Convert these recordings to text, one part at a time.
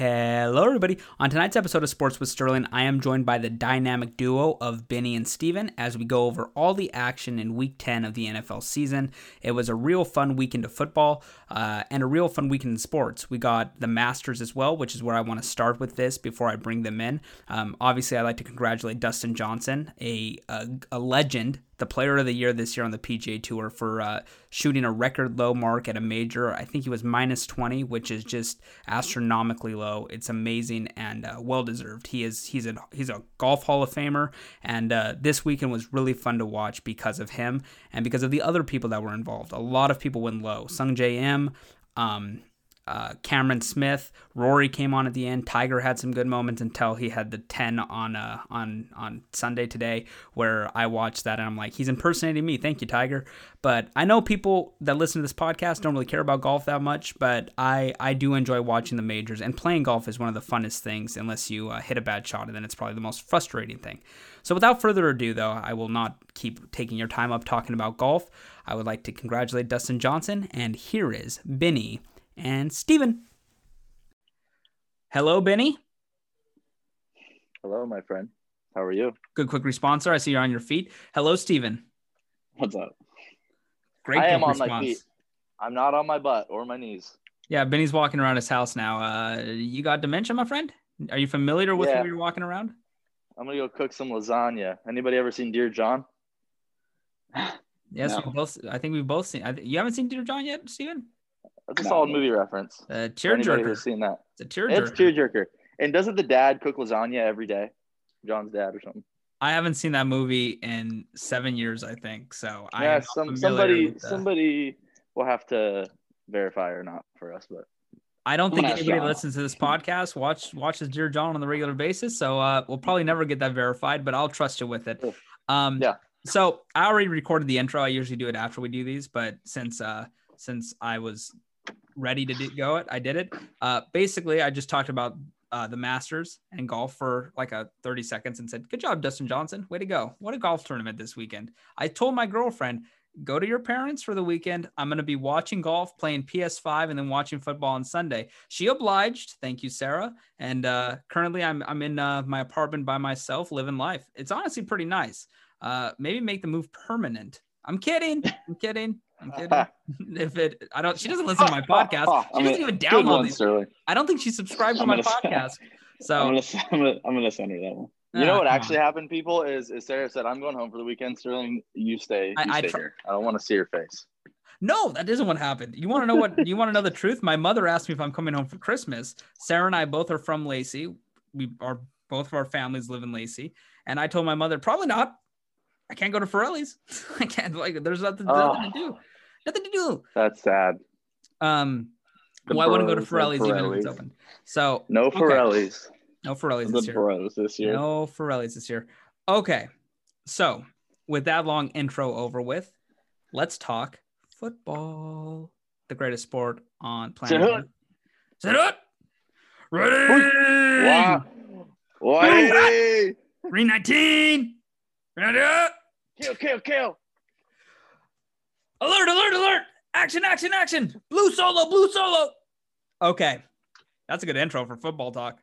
Hello, everybody. On tonight's episode of Sports with Sterling, I am joined by the dynamic duo of Benny and Stephen as we go over all the action in week 10 of the NFL season. It was a real fun weekend of football uh, and a real fun weekend in sports. We got the Masters as well, which is where I want to start with this before I bring them in. Um, obviously, I'd like to congratulate Dustin Johnson, a, a, a legend the player of the year this year on the PGA Tour for uh, shooting a record low mark at a major. I think he was minus 20, which is just astronomically low. It's amazing and uh, well deserved. He is he's a he's a golf Hall of Famer, and uh, this weekend was really fun to watch because of him and because of the other people that were involved. A lot of people went low. Sungjae Im. Um, uh, Cameron Smith, Rory came on at the end. Tiger had some good moments until he had the ten on uh, on on Sunday today, where I watched that and I'm like, he's impersonating me. Thank you, Tiger. But I know people that listen to this podcast don't really care about golf that much, but I I do enjoy watching the majors and playing golf is one of the funnest things. Unless you uh, hit a bad shot, and then it's probably the most frustrating thing. So without further ado, though, I will not keep taking your time up talking about golf. I would like to congratulate Dustin Johnson, and here is Benny and Stephen. Hello, Benny. Hello, my friend. How are you? Good quick response, sir. I see you're on your feet. Hello, Stephen. What's up? Great I am on response. my feet. I'm not on my butt or my knees. Yeah, Benny's walking around his house now. Uh, you got dementia, my friend? Are you familiar with Yeah. where you're walking around? I'm gonna go cook some lasagna. Anybody ever seen Dear John? Yes, No. we both. I think we've both seen. I th- you haven't seen Dear John yet, Stephen? That's a No. solid movie reference. Uh, For anybody tearjerker. who's seen that. It's a tearjerker. It's tearjerker. And doesn't the dad cook lasagna every day? John's dad or something. I haven't seen that movie in seven years, I think. So I yeah, am some somebody the- somebody will have to verify or not for us, but I don't think anybody John. listens to this podcast watch watches Dear John on the regular basis. So uh, we'll probably never get that verified, but I'll trust you with it. Um, Yeah. So I already recorded the intro. I usually do it after we do these, but since uh, since I was ready to do, go it, I did it. Uh, basically, I just talked about uh, the Masters and golf for like a 30 seconds and said, "Good job, Dustin Johnson. Way to go! What a golf tournament this weekend." I told my girlfriend, "Go to your parents for the weekend. I'm going to be watching golf, playing PS5, and then watching football on Sunday." She obliged. Thank you, Sarah. And uh, currently, I'm I'm in uh, my apartment by myself, living life. It's honestly pretty nice. Uh, maybe make the move permanent. I'm kidding. I'm kidding. I'm kidding. if it, I don't. She doesn't listen to my podcast. She I'm doesn't even download these. Sterling. I don't think she subscribed to my podcast. I'm So gonna, I'm gonna, I'm gonna send her that one. you know Ah, what actually on. happened, people, is, is Sarah said, I'm going home for the weekend. Sterling, you stay, you I- I tr- here. I don't want to see your face. No, that isn't what happened. You want to know what? you want to know the truth? My mother asked me if I'm coming home for Christmas. Sarah and I both are from Lacey. We are both of our families live in Lacey, and I told my mother probably not. I can't go to Forelli's. I can't. Like, there's nothing, nothing to do. Nothing to do. That's sad. Um, The well, I wouldn't go to bros, Forelli's even if it's open. So No Okay. No Forelli's this year. bros this year. No Forelli's this year. Okay, so with that long intro over with, let's talk football, the greatest sport on planet. Sit Earth. Sit up. Ready. Wow. Why? Green 19. Ready up. Kill, kill, kill. Alert, alert, alert. Action, action, action. Blue solo, blue solo. Okay. That's a good intro for football talk.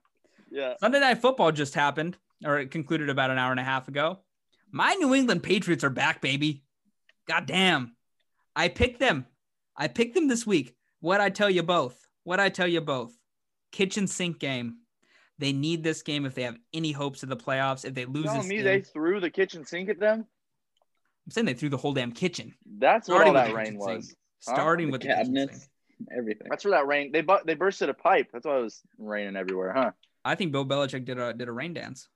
Yeah. Sunday night football just happened, or it concluded about an hour and a half ago. My New England Patriots are back, baby. God damn. I picked them. I picked them this week. What I tell you both. What I tell you both. Kitchen sink game. They need this game if they have any hopes of the playoffs. If they lose telling me game, they threw the kitchen sink at them? I'm saying they threw the whole damn kitchen. That's what Starting all with that the rain kitchen sink. was. Huh? Starting The with the kitchen cabinets, everything. That's where that rain. They bu- they bursted a pipe. That's why it was raining everywhere, huh? I think Bill Belichick did a did a rain dance.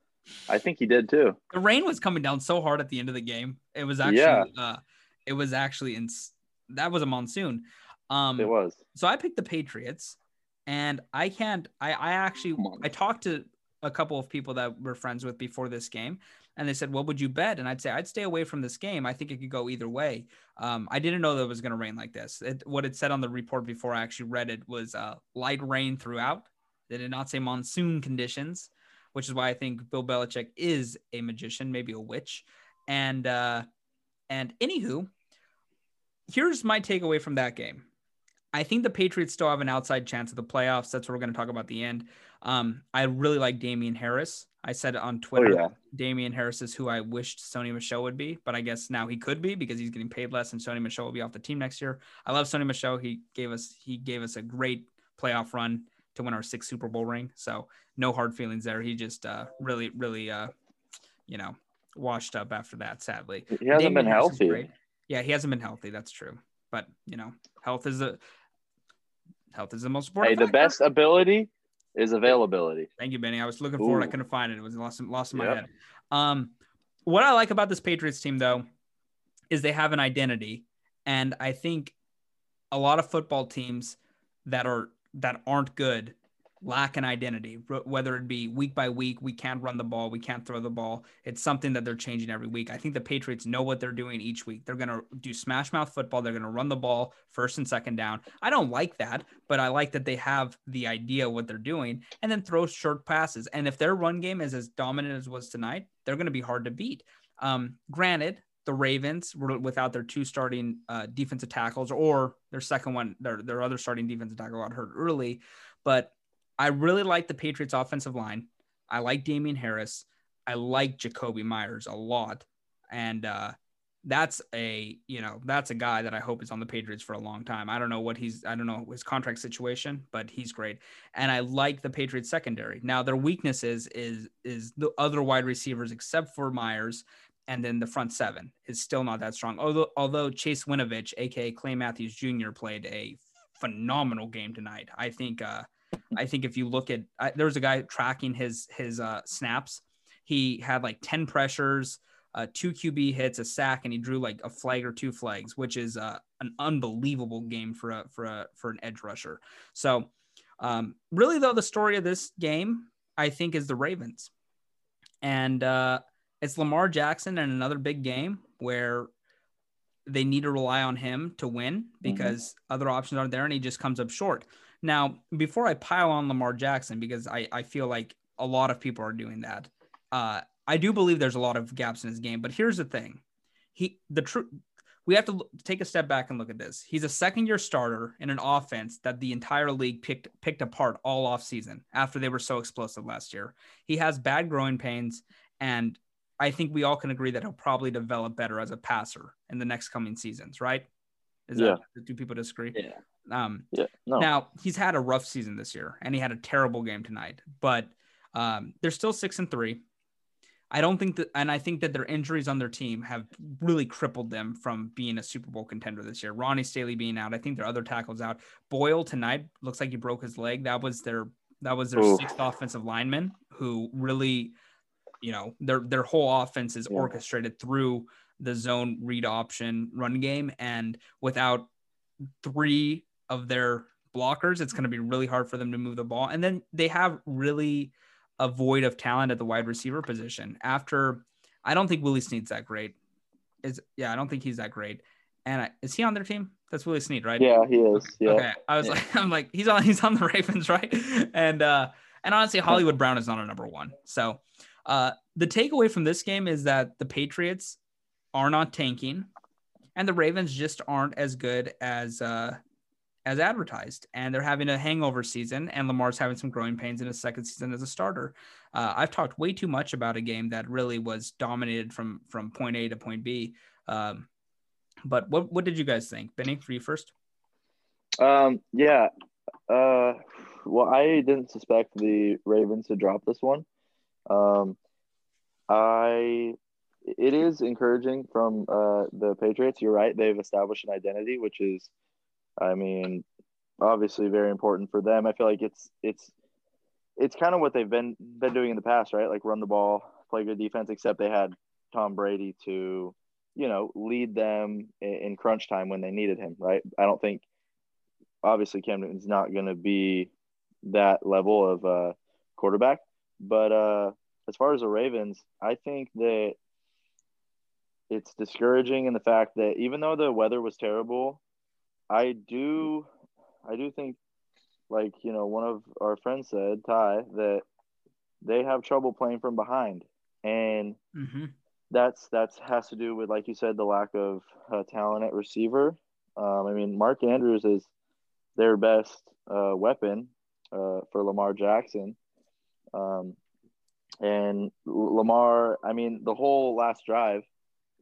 I think he did too. the rain was coming down so hard at the end of the game. It was actually, Yeah. uh, it was actually in that was a monsoon. Um, It was. so I picked the Patriots, and I can't. I I actually I talked to a couple of people that we're friends with before this game, and they said, "What would you bet?" And I'd say I'd stay away from this game. I think it could go either way. Um, I didn't know that it was going to rain like this. It, what it said on the report before I actually read it was uh, light rain throughout. They did not say monsoon conditions, which is why I think Bill Belichick is a magician, maybe a witch. And uh, and anywho, here's my takeaway from that game. I think the Patriots still have an outside chance of the playoffs. That's what we're going to talk about at the end. Um, I really like Damien Harris. I said on Twitter, Oh, yeah. Damien Harris is who I wished Sony Michel would be, but I guess now he could be because he's getting paid less, and Sony Michel will be off the team next year. I love Sony Michel. He gave us he gave us a great playoff run to win our sixth Super Bowl ring. So no hard feelings there. He just uh, really, really, uh, you know, washed up after that. Sadly, He hasn't Damien been Harris healthy. Yeah, he hasn't been healthy. That's true. But you know, health is a health is the most important. Hey, the factor. best ability is availability. Thank you, Benny. I was looking for it. I couldn't find it. It was lost, lost in my Yep. head. Um, what I like about this Patriots team, though, is they have an identity, and I think a lot of football teams that are that aren't good lack an identity. Whether it be week by week, we can't run the ball, we can't throw the ball. It's something that they're changing every week. I think the Patriots know what they're doing each week. They're going to do smash mouth football. They're going to run the ball first and second down. I don't like that, but I like that they have the idea what they're doing and then throw short passes. And if their run game is as dominant as was tonight, they're going to be hard to beat. Um, granted, the Ravens were without their two starting uh, defensive tackles or their second one, their, their other starting defensive tackle got hurt early. But I really like the Patriots offensive line. I like Damien Harris. I like Jakobi Meyers a lot. And uh, that's a, you know, that's a guy that I hope is on the Patriots for a long time. I don't know what he's, I don't know his contract situation, but he's great. And I like the Patriots secondary. Now their weakness is, is, is the other wide receivers except for Meyers. And then the front seven is still not that strong. Although, although Chase Winovich, aka Clay Matthews Jr., played a phenomenal game tonight. I think, uh, I think if you look at I, there was a guy tracking his his uh, snaps. He had like ten pressures, uh, two QB hits, a sack, and he drew like a flag or two flags, which is uh, an unbelievable game for a for a for an edge rusher. So, um, really though, the story of this game I think is the Ravens, and uh, it's Lamar Jackson in another big game where they need to rely on him to win because other options aren't there, and he just comes up short. Now, before I pile on Lamar Jackson, because I, I feel like a lot of people are doing that, uh, I do believe there's a lot of gaps in his game. But here's the thing: he the truth. We have to take a step back and look at this. He's a second year starter in an offense that the entire league picked picked apart all off season after they were so explosive last year. He has bad growing pains, and I think we all can agree that he'll probably develop better as a passer in the next coming seasons, right? Is Yeah. that do people disagree? Yeah. Um, Yeah. No. now he's had a rough season this year, and he had a terrible game tonight. But um, they're still six and three. I don't think that, and I think that their injuries on their team have really crippled them from being a Super Bowl contender this year. Ronnie Stanley being out, I think their other tackles out. Boyle tonight looks like he broke his leg. That was their that was their Oof. sixth offensive lineman who really, you know, their their whole offense is Yeah. orchestrated through the zone read option run game, and without three of their blockers, it's going to be really hard for them to move the ball. And then they have really a void of talent at the wide receiver position. After, I don't think Willie Snead's that great. Is yeah, I don't think he's that great. And I, is he on their team? That's Willie Snead, right? Yeah, he is. Yeah. Okay. I was Yeah. like, I'm like, he's on, he's on the Ravens, right? And uh, and honestly, Hollywood Brown is not a number one. So, uh, the takeaway from this game is that the Patriots are not tanking, and the Ravens just aren't as good as uh as advertised, and they're having a hangover season, and Lamar's having some growing pains in his second season as a starter. Uh, I've talked way too much about a game that really was dominated from from point A to point B. Um, but what what did you guys think, Benny? For you first. Um, yeah. Uh, well, I didn't suspect the Ravens to drop this one. Um, I it is encouraging from uh, the Patriots. You're right; they've established an identity, which is, I mean, obviously very important for them. I feel like it's it's it's kind of what they've been been doing in the past, right? Like run the ball, play good defense. Except they had Tom Brady to, you know, lead them in, in crunch time when they needed him, right? I don't think obviously Cam Newton's not going to be that level of uh, quarterback. But uh, as far as the Ravens, I think that it's discouraging in the fact that even though the weather was terrible, I do, I do think, like you know, one of our friends said, Ty, that they have trouble playing from behind, and Mm-hmm. that's that's has to do with like you said the lack of uh, talent at receiver. Um, I mean, Mark Andrews is their best uh, weapon uh, for Lamar Jackson. Um, and Lamar, I mean, the whole last drive,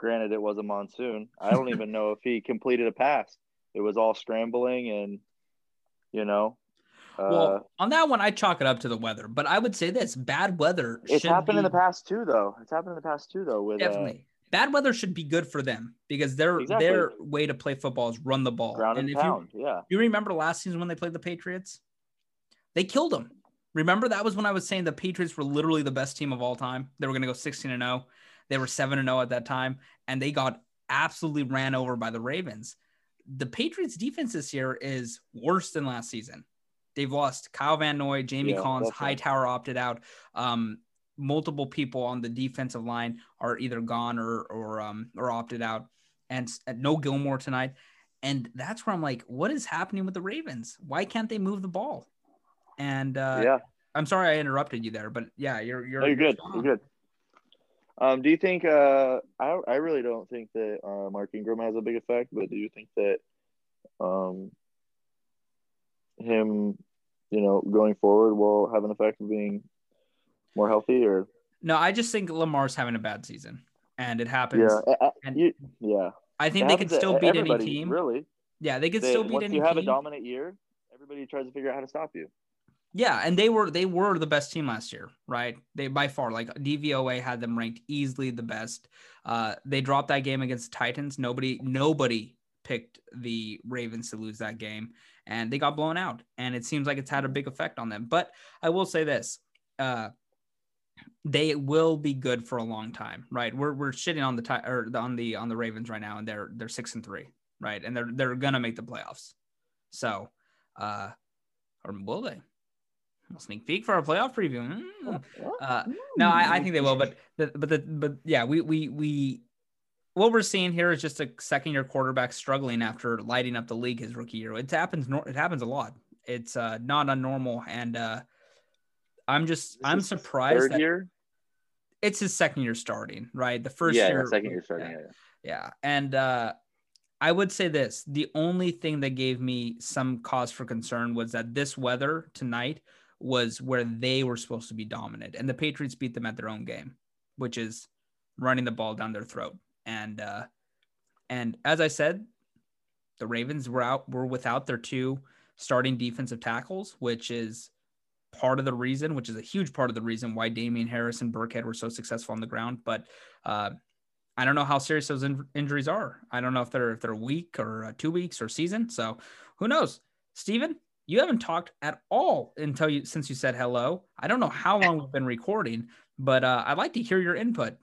granted it was a monsoon. I don't even know if he completed a pass. It was all scrambling and, you know. Uh, well, on that one, I chalk it up to the weather, but I would say this: bad weather. It's happened be, in the past too, though. It's happened in the past too, though. With uh, definitely, uh, bad weather should be good for them because their exactly. their way to play football is run the ball. Ground and, and if pound, you, yeah. You remember last season when they played the Patriots? They killed them. Remember that was when I was saying the Patriots were literally the best team of all time. They were going to go 16 and 0. They were 7 and 0 at that time and they got absolutely ran over by the Ravens. The Patriots defense this year is worse than last season. They've lost Kyle Van Noy, Jamie yeah, Collins, Hightower opted out. Um, multiple people on the defensive line are either gone or or um or opted out, and, and no Gilmore tonight. And that's where I'm like, what is happening with the Ravens? Why can't they move the ball? And uh, yeah, I'm sorry I interrupted you there, but yeah, you're you're, no, you're good. You're good. Um, do you think? Uh, I I really don't think that uh, Mark Ingram has a big effect, but do you think that um, him, you know, going forward will have an effect of being more healthy or? No, I just think Lamar's having a bad season, and it happens. Yeah, I, and you, yeah. I think it they could still beat any team. Really? Yeah, they could they, still beat once any. you have team. a dominant year, everybody tries to figure out how to stop you. Yeah, and they were they were the best team last year, right? They by far like DVOA had them ranked easily the best. Uh, they dropped that game against Titans. Nobody nobody picked the Ravens to lose that game, and they got blown out. And it seems like it's had a big effect on them. But I will say this: uh, they will be good for a long time, right? We're we're shitting on the or on the on the Ravens right now, and they're they're six and three, right? And they're they're gonna make the playoffs. So, uh, or will they? Sneak peek for our playoff preview. Mm. Uh, no, I, I, think they will, but the, but the but yeah, we we we what we're seeing here is just a second year quarterback struggling after lighting up the league his rookie year. It happens. It happens a lot. It's uh, not unnormal, and uh, I'm just this I'm surprised. Third year. It's his second year starting, right? The first yeah, year, second year starting. Yeah, yeah. yeah. and uh, I would say this: the only thing that gave me some cause for concern was that this weather tonight was where they were supposed to be dominant, and the Patriots beat them at their own game, which is running the ball down their throat. And uh, and as I said, the Ravens were out were without their two starting defensive tackles, which is part of the reason, which is a huge part of the reason why Damien Harris and Burkhead were so successful on the ground. But uh, I don't know how serious those in- injuries are. I don't know if they're if they're a week or uh, two weeks or season. So who knows? Stephen, you haven't talked at all until you since you said hello. I don't know how long we've been recording, but uh, I'd like to hear your input.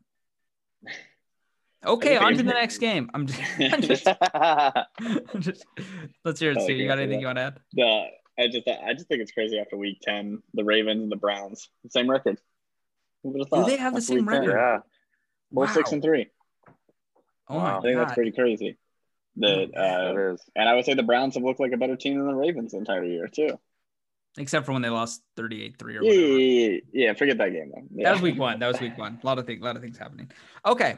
Okay, on to the next game. I'm just, I'm just, I'm just let's hear it. See, You got anything you want to add? The I just I just think it's crazy after week ten, the Ravens and the Browns, same record. Do they have the same record? 10. Yeah. Both wow. six and three. Oh my I think God. that's pretty crazy. That uh, and I would say the Browns have looked like a better team than the Ravens the entire year too. Except for when they lost 38-3 or Yeah, whatever. yeah, yeah, forget that game though. Yeah. That was week one. That was week one. A lot of things, a lot of things happening. Okay.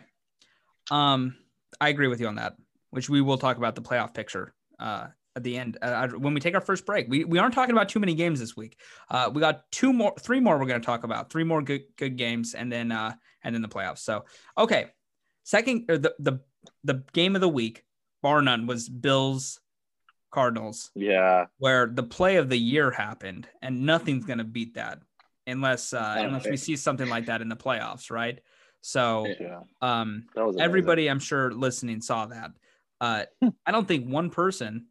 Um, I agree with you on that, which we will talk about the playoff picture uh, at the end uh, when we take our first break. We, we aren't talking about too many games this week. Uh, we got two more, three more we're going to talk about, three more good good games, and then uh, and then the playoffs. So okay, second or the the the game of the week bar none, was Bills Cardinals. Yeah. Where the play of the year happened, and nothing's gonna beat that unless uh, unless we see something like that in the playoffs, right? So yeah. um everybody I'm sure listening saw that. Uh I don't think one person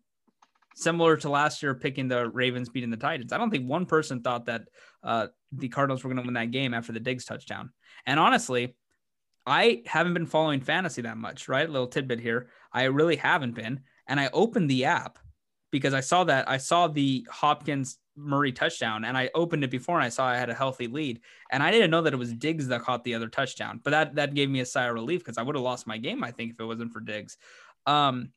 similar to last year picking the Ravens beating the Titans. I don't think one person thought that uh the Cardinals were going to win that game after the Diggs touchdown. And honestly, I haven't been following fantasy that much, right? Little tidbit here. I really haven't been. And I opened the app because I saw that I saw the Hopkins Murray touchdown and I opened it before and I saw I had a healthy lead. And I didn't know that it was Diggs that caught the other touchdown. But that that gave me a sigh of relief because I would have lost my game, I think, if it wasn't for Diggs. Um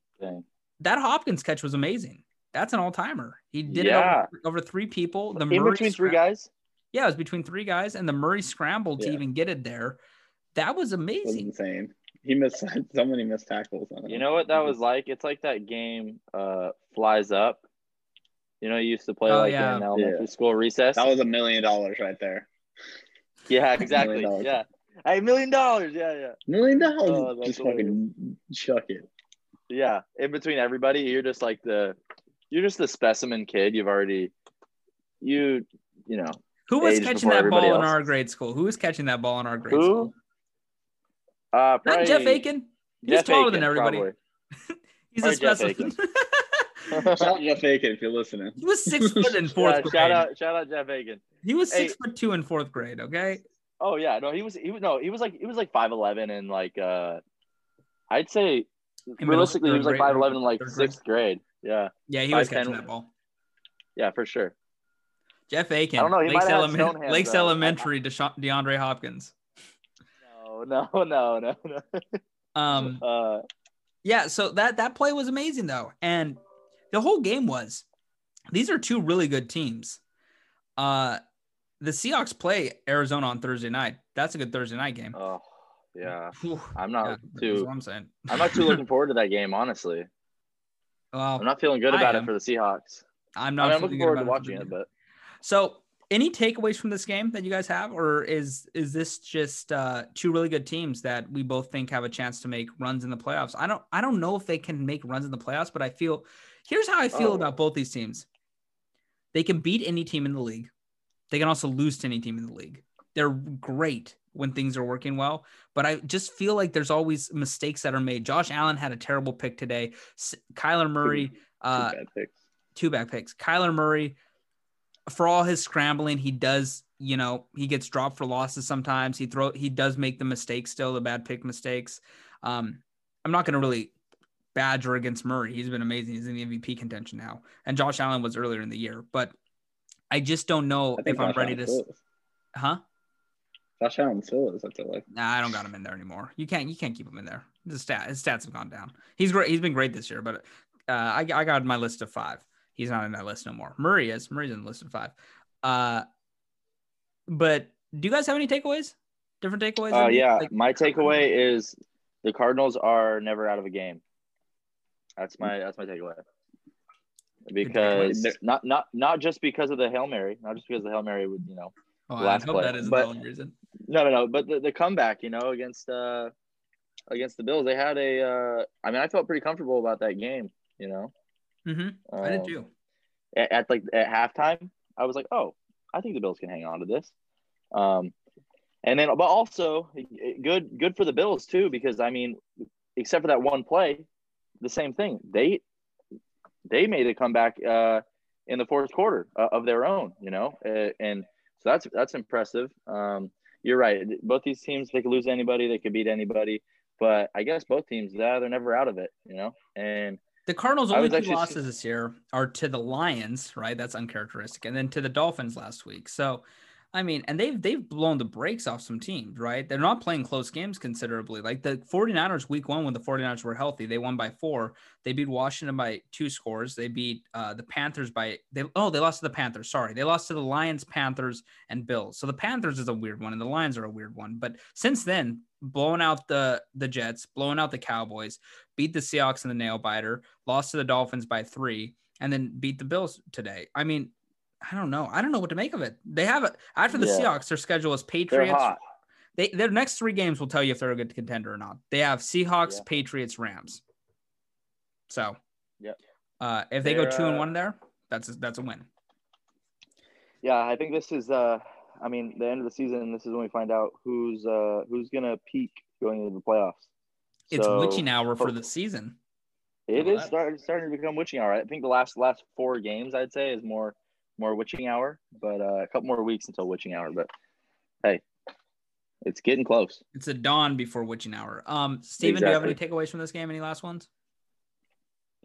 that Hopkins catch was amazing. That's an all-timer. He did Yeah. it over, over three people. The In Murray between three guys. Yeah, it was between three guys, and the Murray scrambled to even get it there. That was It was amazing. insane. He missed so many missed tackles on. You know what that was like? It's like that game uh flies up You know, he used to play Oh, like yeah. in elementary Yeah. school recess. That was a million dollars right there. yeah, exactly. Million dollars. yeah. Hey, million dollars. Yeah, yeah. Million dollars. Oh, that's Just fucking chuck it. Yeah. In between everybody, you're just like the you're just the specimen kid. You've already you you know. Who was catching that everybody ball in our grade school? Who was catching that ball in our grade Who? school? Uh Not Jeff Aiken. He's Jeff taller Aiken, than everybody. probably. He's a Probably Jeff specimen. Shout out Jeff Aiken if you're listening. he was six foot in fourth Yeah, grade. shout out shout out Jeff Aiken. He was Hey. six foot two in fourth grade. Okay. Oh yeah, no, he was he was no, he was like he was like five eleven and like uh I'd say middle- realistically he was like grade, five eleven in like third grade. sixth grade. Yeah. Yeah, he was 5'10". catching that ball. Yeah, for sure. Jeff Aiken. I don't know, he Lakes, might have had Elemen- hands, Lakes. Elementary. Desha- DeAndre Hopkins. No, no, no, no, no. Um. Uh Yeah. So that that play was amazing though, and the whole game was. These are two really good teams. Uh, the Seahawks play Arizona on Thursday night. That's a good Thursday night game. oh yeah. Whew. I'm not that's too I'm saying. I'm not too looking forward to that game, honestly. Well, I'm not feeling good I about am. it for the Seahawks. I'm I not. mean, I'm feeling looking forward to watching it, but So, any takeaways from this game that you guys have, or is is this just uh, two really good teams that we both think have a chance to make runs in the playoffs? I don't I don't know if they can make runs in the playoffs, but I feel here's how I feel Oh. about both these teams. They can beat any team in the league. They can also lose to any team in the league. They're great when things are working well, but I just feel like there's always mistakes that are made. Josh Allen had a terrible pick today. S- Kyler Murray, Two uh, bad picks. two back picks. Kyler Murray, for all his scrambling, he does, you know, he gets dropped for losses sometimes. He throw he does make the mistakes still, the bad pick mistakes. Um, I'm not gonna really badger against Murray. He's been amazing. He's in the MVP contention now. And Josh Allen was earlier in the year, but I just don't know if I'm ready Allen to is. huh? Josh Allen still is. I feel like. Nah, I don't got him in there anymore. You can't you can't keep him in there. His stat his stats have gone down. He's great. He's been great this year, but uh, I I got my list of five. He's not in that list no more. Murray is. Murray's in the list of five. Uh, but do you guys have any takeaways? Different takeaways? uh, yeah, Like- my takeaway is the Cardinals are never out of a game. That's my that's my takeaway. Because not not not just because of the hail mary, not just because the hail mary would you know oh, I last hope play, that isn't but- the only reason. no no no, but the, the comeback you know against uh against the Bills they had a uh I mean I felt pretty comfortable about that game you know hmm I did Um, too. at, at like at halftime, I was like, oh, I think the Bills can hang on to this. Um, and then, but also good, good for the Bills too, because I mean, except for that one play, the same thing. They they made a comeback uh, in the fourth quarter uh, of their own, you know, uh, and so that's that's impressive. Um, you're right. Both these teams, they could lose anybody, they could beat anybody, but I guess both teams, yeah, they're never out of it, you know, and. The Cardinals' only two losses this year are to the Lions, right? That's uncharacteristic, and then to the Dolphins last week. So, I mean, and they've they've blown the brakes off some teams, right? They're not playing close games considerably. Like the 49ers week one when the 49ers were healthy, they won by four. They beat Washington by two scores. They beat uh, the Panthers by they oh, they lost to the Panthers. Sorry. They lost to the Lions, Panthers, and Bills. So the Panthers is a weird one, and the Lions are a weird one. But since then, blowing out the the Jets, blowing out the Cowboys, beat the Seahawks in the nail biter, lost to the Dolphins by three, and then beat the Bills today. I mean, I don't know. I don't know what to make of it. They have it after the Yeah. Seahawks. Their schedule is Patriots. They their next three games will tell you if they're a good contender or not. They have Seahawks, Yeah. Patriots, Rams. So, yeah. Uh, if they go They're, two and one there, that's a, that's a win. Yeah, I think this is. Uh, I mean, the end of the season. This is when we find out who's uh, who's gonna peak going into the playoffs. It's So, witching hour for the season. It is start, starting to become witching hour. I think the last last four games, I'd say, is more more witching hour, but uh, a couple more weeks until witching hour. But hey, it's getting close. It's a dawn before witching hour. Um, Stephen, do you have any takeaways from this game? Any last ones?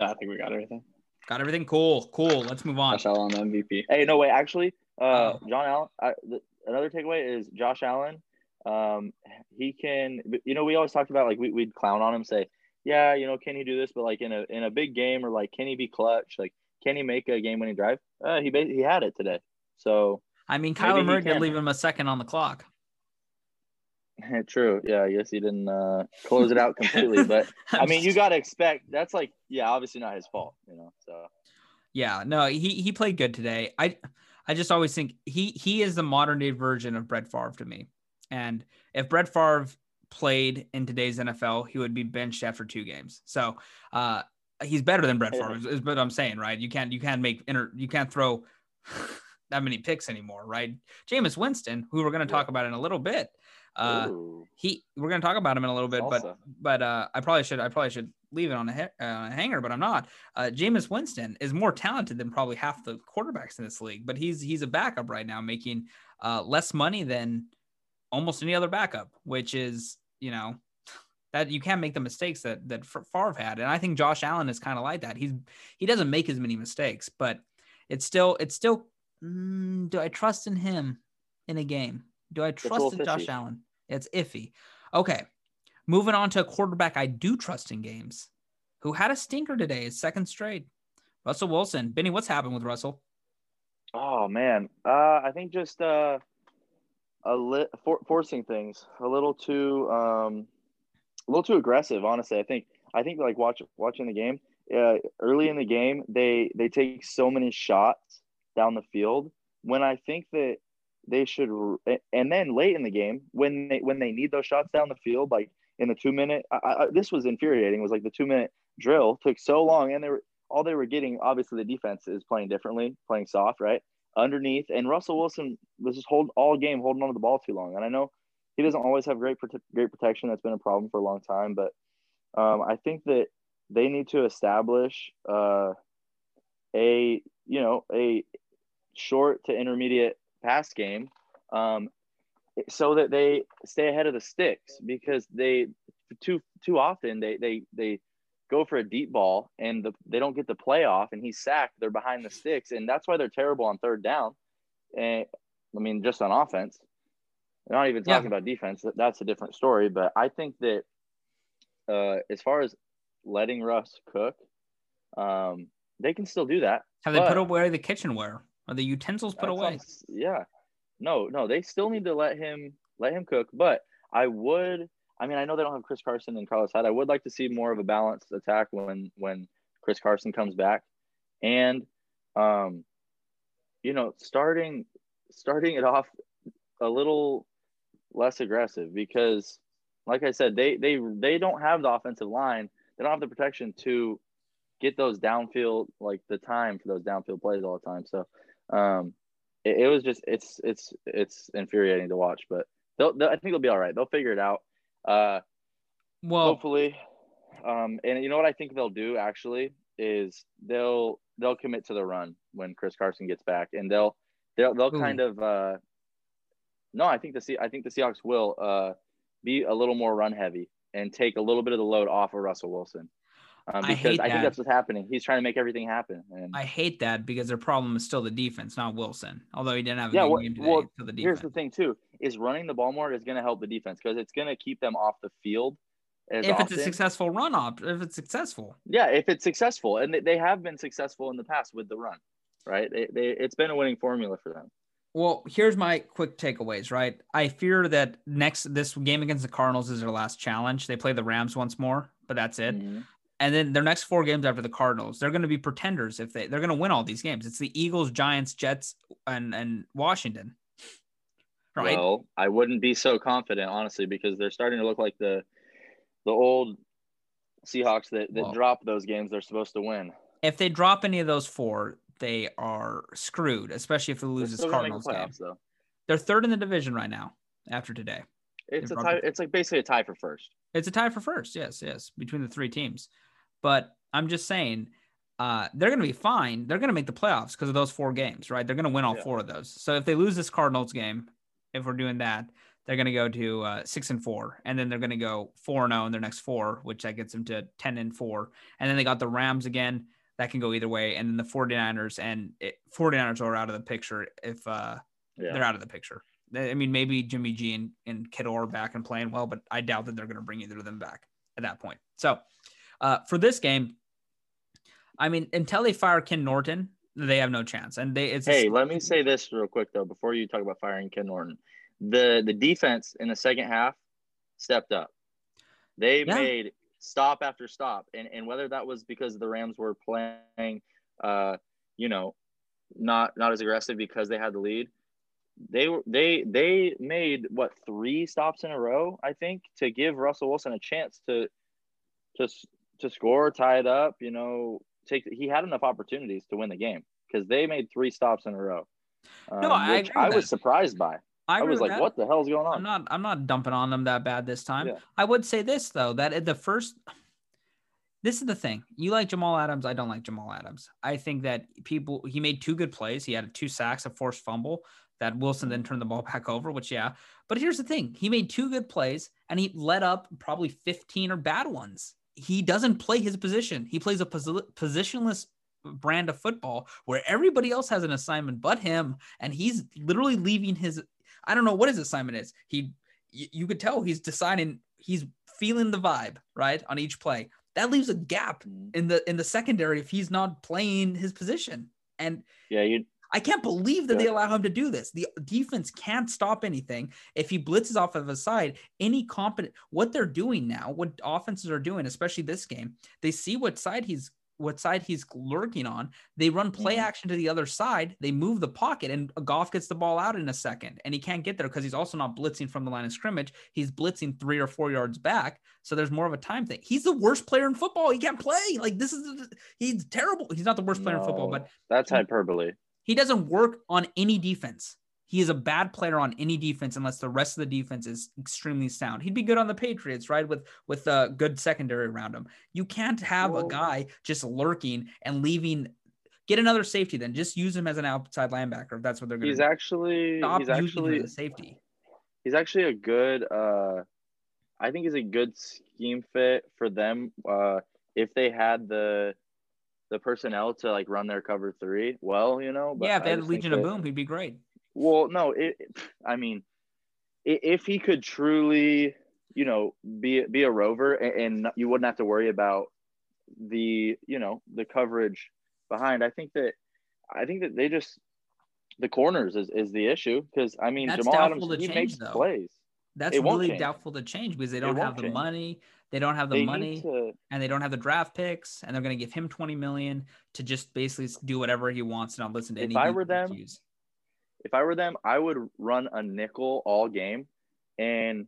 I think we got everything. Got everything? Cool, cool. Let's move on. Josh Allen MVP. Hey, no way. Actually, uh, Oh. John Allen. I, the, another takeaway is Josh Allen. Um, he can. You know, we always talked about like we, we'd clown on him, say, yeah, you know, can he do this? But like in a in a big game or like, can he be clutch? Like, can he make a game winning drive? Uh, he he had it today. So I mean, Kyler Murray did leave him a second on the clock. true. Yeah, I guess he didn't uh, close it out completely, but I mean, you got to expect that's like, yeah, obviously not his fault, you know. So Yeah, no, he he played good today. I I just always think he he is the modern day version of Brett Favre to me. And if Brett Favre played in today's NFL, he would be benched after two games. So uh, he's better than Brett Favre, is what I'm saying, right? You can't you can't make inter you can't throw that many picks anymore, right? Jameis Winston, who we're going to talk about in a little bit. Uh, he we're going to talk about him in a little bit, Salsa. but but uh, I probably should I probably should leave it on a, uh, a hanger, but I'm not. Uh, Jameis Winston is more talented than probably half the quarterbacks in this league, but he's he's a backup right now, making uh, less money than almost any other backup, which is you know that you can't make the mistakes that that Favre had, and I think Josh Allen is kind of like that. He's he doesn't make as many mistakes, but it's still it's still. Mm, do I trust in him in a game? Do I trust in Josh Allen? It's iffy. Okay. Moving on to a quarterback I do trust in games who had a stinker today, his second straight. Russell Wilson. Benny, what's happened with Russell? Oh man. Uh I think just uh a li- for- forcing things a little too um a little too aggressive, honestly. I think I think like watch watching the game, uh, early in the game, they they take so many shots down the field when I think that they should and then late in the game when they when they need those shots down the field like in the two minute I, I, this was infuriating was like the two minute drill took so long and they were all they were getting obviously the defense is playing differently playing soft right underneath and russell wilson was just hold all game holding on to the ball too long and i know he doesn't always have great great protection. That's been a problem for a long time but um, i think that they need to establish uh, a you know a short to intermediate pass game um, so that they stay ahead of the sticks because they too too often they they they go for a deep ball and the, they don't get the playoff and he's sacked. They're behind the sticks and that's why they're terrible on third down. And i mean just on offense We're not even talking yeah. about defense that's a different story but i think that uh, as far as letting russ cook um, they can still do that have they put away the kitchenware are the utensils put away yeah no, no, they still need to let him let him cook. But I would. I mean, I know they don't have Chris Carson and Carlos Hyde. I would like to see more of a balanced attack when when Chris Carson comes back, and um, you know, starting starting it off a little less aggressive because, like I said, they they they don't have the offensive line. They don't have the protection to get those downfield like the time for those downfield plays all the time. So um, it, it was just it's it's it's infuriating to watch, but they'll, they'll, I think they'll be all right. They'll figure it out. Uh, well, hopefully. Um, and you know what I think they'll do actually is they'll they'll commit to the run when Chris Carson gets back, and they'll they'll they'll Ooh. kind of uh, no, I think the C I think the Seahawks will uh, be a little more run heavy and take a little bit of the load off of Russell Wilson um, because I, I think that's what's happening. He's trying to make everything happen. And I hate that because their problem is still the defense, not Wilson. Although he didn't have a yeah, well, game today. Well, the defense. here's the thing too: is running the ball more is going to help the defense because it's going to keep them off the field. if often. it's a successful run op, if it's successful, yeah, if it's successful, and they, they have been successful in the past with the run, right? They, they, it's been a winning formula for them. Well, here's my quick takeaways, right? I fear that next this game against the Cardinals is their last challenge. They play the Rams once more, but that's it. Mm-hmm and then their next four games after the Cardinals, they're going to be pretenders if they they're going to win all these games. It's the Eagles, Giants, Jets, and and Washington. Right. Well, I wouldn't be so confident, honestly, because they're starting to look like the the old Seahawks that that well, drop those games they're supposed to win. If they drop any of those four, they are screwed, especially if they lose this Cardinals playoffs, game. Though. They're third in the division right now after today. It's a tie. It's like basically a tie for first. It's a tie for first. Yes, yes, between the three teams. But I'm just saying, uh, they're going to be fine. They're going to make the playoffs because of those four games, right? They're going to win all yeah. four of those. So if they lose this Cardinals game, if we're doing that, they're going to go to uh, six and four, and then they're going to go four and zero oh in their next four, which that gets them to ten and four. And then they got the Rams again. That can go either way. And then the 49ers and it, 49ers are out of the picture if uh, yeah. they're out of the picture. I mean, maybe Jimmy G and, and Kittle are back and playing well, but I doubt that they're going to bring either of them back at that point. So uh, for this game, I mean, until they fire Ken Norton, they have no chance. And they, it's hey, a- let me say this real quick though, before you talk about firing Ken Norton, the the defense in the second half stepped up. They yeah. made stop after stop, and and whether that was because the Rams were playing, uh, you know, not not as aggressive because they had the lead. They were they they made what three stops in a row, I think, to give Russell Wilson a chance to to to score, tie it up. You know, take he had enough opportunities to win the game because they made three stops in a row. Um, no, I, I was surprised by. I, I was like, that. "What the hell's going on?" I'm not. I'm not dumping on them that bad this time. Yeah. I would say this though that at the first, this is the thing. You like Jamal Adams. I don't like Jamal Adams. I think that people. He made two good plays. He had two sacks, a forced fumble that Wilson then turned the ball back over. Which yeah. But here's the thing. He made two good plays and he let up probably 15 or bad ones. He doesn't play his position. He plays a posi- positionless brand of football where everybody else has an assignment but him and he's literally leaving his I don't know what his assignment is. He, you could tell he's deciding, he's feeling the vibe right on each play. That leaves a gap mm-hmm. in the in the secondary if he's not playing his position. And yeah, you. I can't believe that yeah. they allow him to do this. The defense can't stop anything. If he blitzes off of a side, any competent, what they're doing now, what offenses are doing, especially this game, they see what side he's what side he's lurking on. They run play mm-hmm. action to the other side. They move the pocket, and Goff gets the ball out in a second, and he can't get there because he's also not blitzing from the line of scrimmage. He's blitzing three or four yards back, so there's more of a time thing. He's the worst player in football. He can't play. Like this is he's terrible. He's not the worst player no, in football, but that's hyperbole. He doesn't work on any defense. He is a bad player on any defense unless the rest of the defense is extremely sound. He'd be good on the Patriots, right? With with a good secondary around him. You can't have Whoa. a guy just lurking and leaving. Get another safety then. Just use him as an outside linebacker if that's what they're going to He's actually Stop he's actually a safety. He's actually a good uh I think he's a good scheme fit for them uh if they had the the personnel to like run their cover three well, you know. yeah, if they had Legion of Boom, he'd be great. Well, no, it, I mean, if he could truly, you know, be be a rover, and, and you wouldn't have to worry about the, you know, the coverage behind. I think that, I think that they just the corners is, is the issue because I mean That's Jamal Adams he change, makes though. plays. That's really doubtful to change because they don't have the change. money. They don't have the they money to... and they don't have the draft picks and they're going to give him 20 million to just basically do whatever he wants and not listen to if any. If I were them, cues if I were them, I would run a nickel all game, and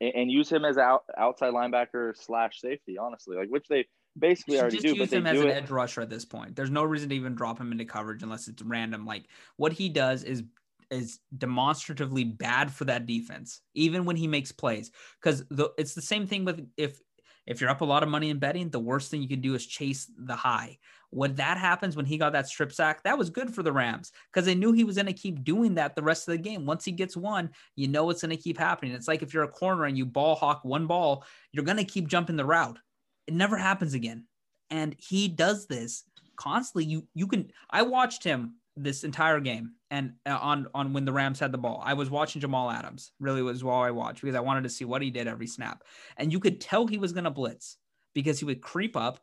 and use him as out, outside linebacker slash safety. Honestly, like which they basically already do. Use him as an it. edge rusher at this point. There's no reason to even drop him into coverage unless it's random. Like what he does is is demonstratively bad for that defense, even when he makes plays. Because the it's the same thing with if if you're up a lot of money in betting, the worst thing you can do is chase the high. When that happens, when he got that strip sack, that was good for the Rams because they knew he was going to keep doing that the rest of the game. Once he gets one, you know it's going to keep happening. It's like if you're a corner and you ball hawk one ball, you're going to keep jumping the route. It never happens again. And he does this constantly. You you can I watched him this entire game and uh, on on when the Rams had the ball. I was watching Jamal Adams. Really was while I watched because I wanted to see what he did every snap. And you could tell he was going to blitz because he would creep up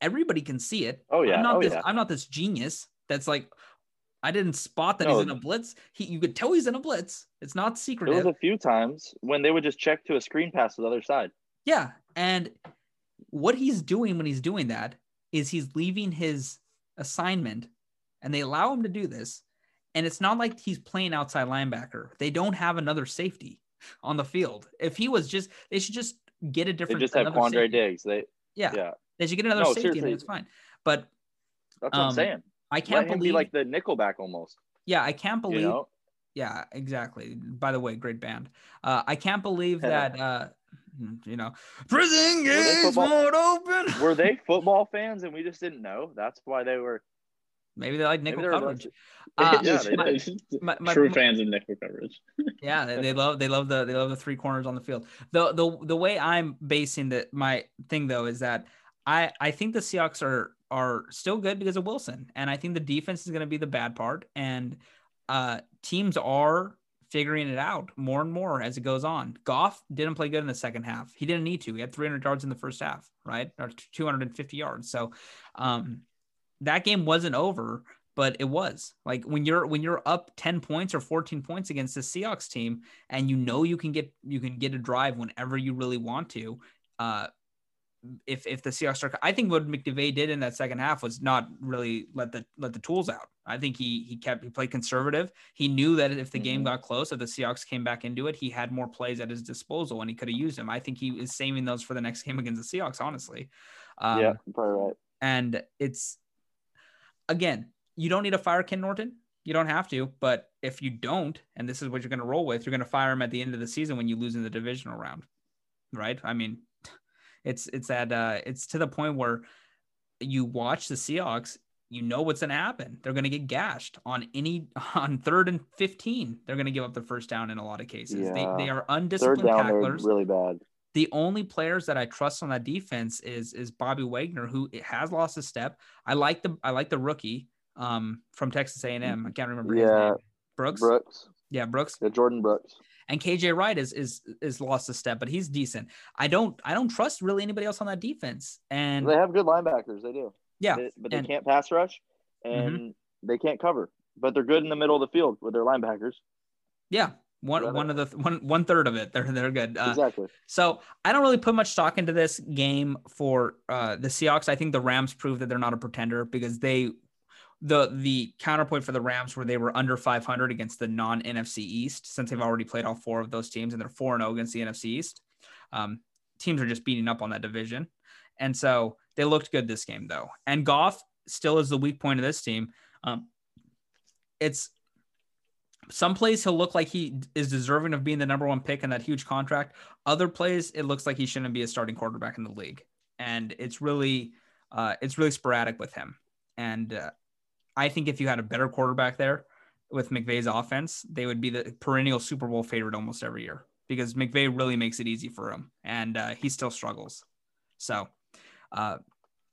everybody can see it. Oh yeah. I'm not oh, this yeah. I'm not this genius that's like I didn't spot that no. he's in a blitz. He you could tell he's in a blitz. It's not secret. There was a few times when they would just check to a screen pass to the other side. Yeah. And what he's doing when he's doing that is he's leaving his assignment and they allow him to do this. And it's not like he's playing outside linebacker. They don't have another safety on the field. If he was just, they should just get a different. They just have Quandre safety. Diggs. They yeah. yeah. They should get another no, safety and it's fine. But that's what um, I'm saying. I can't believe be like the Nickelback almost. Yeah, I can't believe. You know? Yeah, exactly. By the way, great band. Uh, I can't believe that. Uh, you know, prison gates won't open. Were they football fans and we just didn't know? That's why they were. Maybe they like nickel coverage. Uh, yeah, my, my, my, True fans of nickel coverage. yeah, they, they, love they love the they love the three corners on the field. The the the way I'm basing that my thing though is that I I think the Seahawks are are still good because of Wilson, and I think the defense is going to be the bad part, and uh, teams are figuring it out more and more as it goes on. Goff didn't play good in the second half. He didn't need to. He had 300 yards in the first half, right, or 250 yards. So um, that game wasn't over, but it was like when you're when you're up 10 points or 14 points against the Seahawks team, and you know you can get you can get a drive whenever you really want to. Uh, if if the Seahawks are, I think what McVay did in that second half was not really let the let the tools out. I think he he kept he played conservative. He knew that if the mm-hmm. game got close, if the Seahawks came back into it, he had more plays at his disposal and he could have used them. I think he is saving those for the next game against the Seahawks. Honestly, um, yeah, probably right. And it's again, you don't need to fire Ken Norton. You don't have to, but if you don't, and this is what you're going to roll with, you're going to fire him at the end of the season when you lose in the divisional round, right? I mean, it's it's that uh, it's to the point where you watch the Seahawks, you know what's going to happen. They're going to get gashed on any on third and fifteen. They're going to give up the first down in a lot of cases. Yeah. They they are undisciplined tacklers. Really bad. The only players that I trust on that defense is is Bobby Wagner, who has lost a step. I like the I like the rookie um, from Texas A&M. I can't remember yeah. Brooks. Brooks. Yeah, Brooks. Yeah, Jordyn Brooks. And KJ Wright is is is lost a step, but he's decent. I don't I don't trust really anybody else on that defense. And they have good linebackers. They do. Yeah, they, but they and, can't pass rush, and mm-hmm. they can't cover. But they're good in the middle of the field with their linebackers. Yeah, one one of the one one third of it. They're they're good. Uh, exactly. So I don't really put much stock into this game for uh, the Seahawks. I think the Rams prove that they're not a pretender because they the the counterpoint for the Rams where they were under 500 against the non NFC East since they've already played all four of those teams and they're 4 0 against the NFC East. Um, teams are just beating up on that division. And so they looked good this game though. And Goff still is the weak point of this team. Um, it's some plays he'll look like he is deserving of being the number one pick in that huge contract. Other plays it looks like he shouldn't be a starting quarterback in the league, and it's really uh, it's really sporadic with him. And uh, I think if you had a better quarterback there with McVay's offense, they would be the perennial Super Bowl favorite almost every year because McVay really makes it easy for him, and uh, he still struggles. So, uh,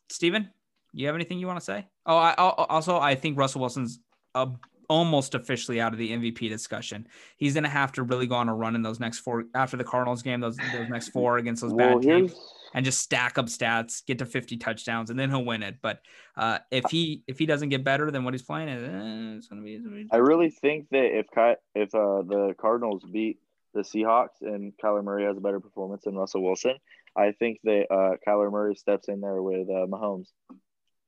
Steven, you have anything you want to say? Oh, I also I think Russell Wilson's a, almost officially out of the MVP discussion. He's going to have to really go on a run in those next four after the Cardinals game, those those next four against those well, bad teams and just stack up stats, get to 50 touchdowns, and then he'll win it. But uh, if he if he doesn't get better than what he's playing, eh, it's gonna be. Gonna. I really think that if if uh, the Cardinals beat the Seahawks and Kyler Murray has a better performance than Russell Wilson, I think that uh, Kyler Murray steps in there with uh, Mahomes,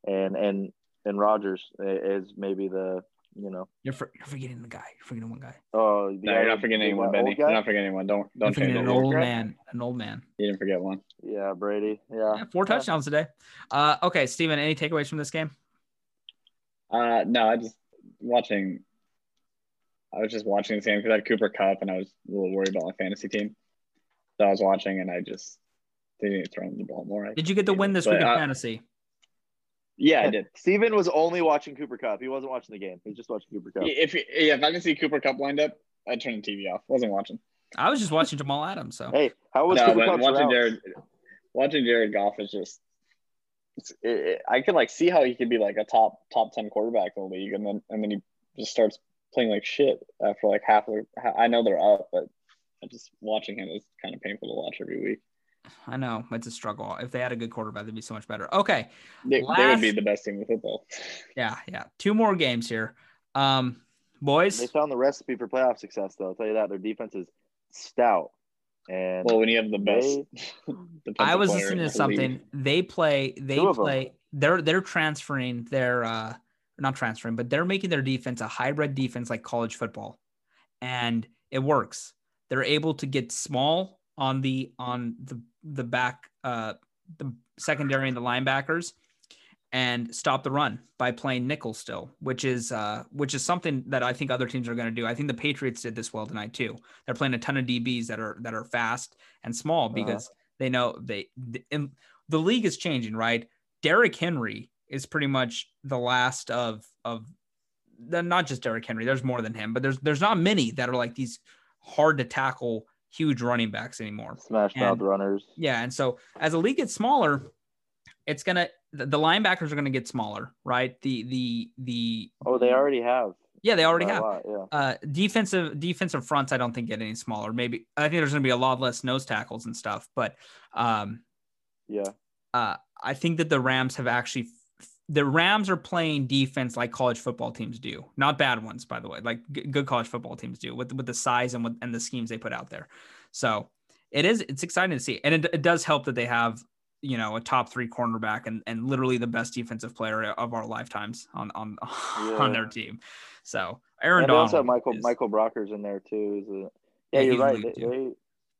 and and and Rodgers is maybe the you know. You're, for, you're forgetting the guy. You're forgetting one guy. Oh, no, you're not forgetting anyone, Benny. You're not forgetting anyone. Don't don't change an old man. An old man. You didn't forget one. Yeah, Brady. Yeah. yeah four touchdowns today. Uh, okay, Steven, any takeaways from this game? Uh, no, I just watching. I was just watching this game because I had Cooper Kupp, and I was a little worried about my fantasy team. So I was watching and I just didn't throw him the ball more. Did you get the win this but, week in uh, fantasy? Yeah, I did. Steven was only watching Cooper Kupp. He wasn't watching the game. He was just watching Cooper Kupp. If yeah, if I can see Cooper Kupp lined up, I'd turn the TV off. wasn't watching. I was just watching Jamal Adams. So hey, how was no, Cooper Kupp watching Jared? Watching Jared Goff is just. It, it, I can like see how he could be like a top top ten quarterback in the league, and then and then he just starts playing like shit after like half of. I know they're up, but just watching him is kind of painful to watch every week. I know it's a struggle. If they had a good quarterback, they'd be so much better. Okay, they, Last, they would be the best team in football. Yeah, yeah. Two more games here, um, boys. They found the recipe for playoff success, though. I'll tell you that their defense is stout. And well, when you have the best, they, I was listening to something. League. They play. They play. They're they're transferring their uh not transferring, but they're making their defense a hybrid defense like college football, and it works. They're able to get small on the on the the back uh the secondary and the linebackers and stop the run by playing nickel still, which is uh, which is something that I think other teams are going to do. I think the Patriots did this well tonight too. They're playing a ton of DBs that are that are fast and small uh-huh. because uh-huh. they know they the, the league is changing, right? Derrick Henry is pretty much the last of of the, not just Derrick Henry. There's more than him, but there's there's not many that are like these hard to tackle huge running backs anymore. Smash mouth runners. Yeah, and so as the league gets smaller, it's gonna the, the linebackers are gonna get smaller, right? The the the oh, they already have. Yeah, they already have. Lot, yeah. Uh, defensive defensive fronts, I don't think get any smaller. Maybe I think there's gonna be a lot less nose tackles and stuff, but um, yeah. Uh, I think that the Rams have actually the Rams are playing defense like college football teams do. Not bad ones, by the way, like g- good college football teams do with with the size and with and the schemes they put out there. So it is it's exciting to see, and it, it does help that they have you know, a top three cornerback and, and literally the best defensive player of our lifetimes on on on their team. So Aaron and Donald. also Michael is, Michael Brockers in there too. Is a, yeah, Yeah, you're right. They, they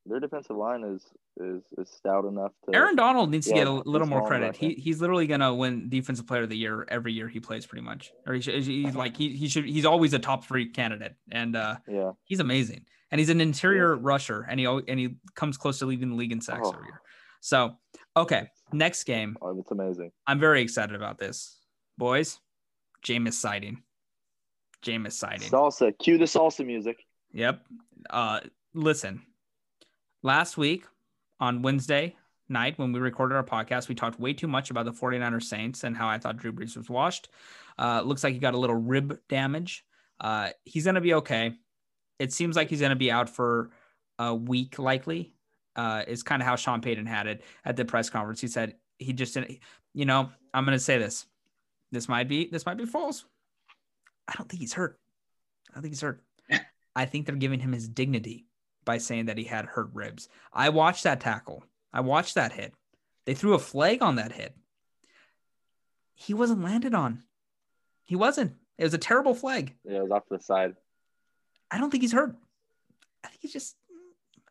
their defensive line is is is stout enough to. Aaron Donald needs to get a little more credit. He he's literally gonna win defensive player of the year every year he plays, pretty much. Or he should, he's like he he should he's always a top three candidate, and uh, Yeah. he's amazing. And he's an interior rusher, and he and he comes close to leading the league in sacks Oh. every year. So okay, next game. Oh, it's amazing. I'm very excited about this, boys. Jameis sighting. Jameis sighting. Salsa. Cue the salsa music. Yep. Uh, listen, last week on Wednesday night when we recorded our podcast, we talked way too much about the 49ers Saints and how I thought Drew Brees was washed. Uh, looks like he got a little rib damage. Uh, he's going to be okay. It seems like he's going to be out for a week, likely. Uh, is kind of how Sean Payton had it at the press conference. He said he just didn't, you know, I'm going to say this. This might be, this might be false. I don't think he's hurt. I don't think he's hurt. I think they're giving him his dignity by saying that he had hurt ribs. I watched that tackle. I watched that hit. They threw a flag on that hit. He wasn't landed on. He wasn't. It was a terrible flag. Yeah, it was off to the side. I don't think he's hurt. I think he's just.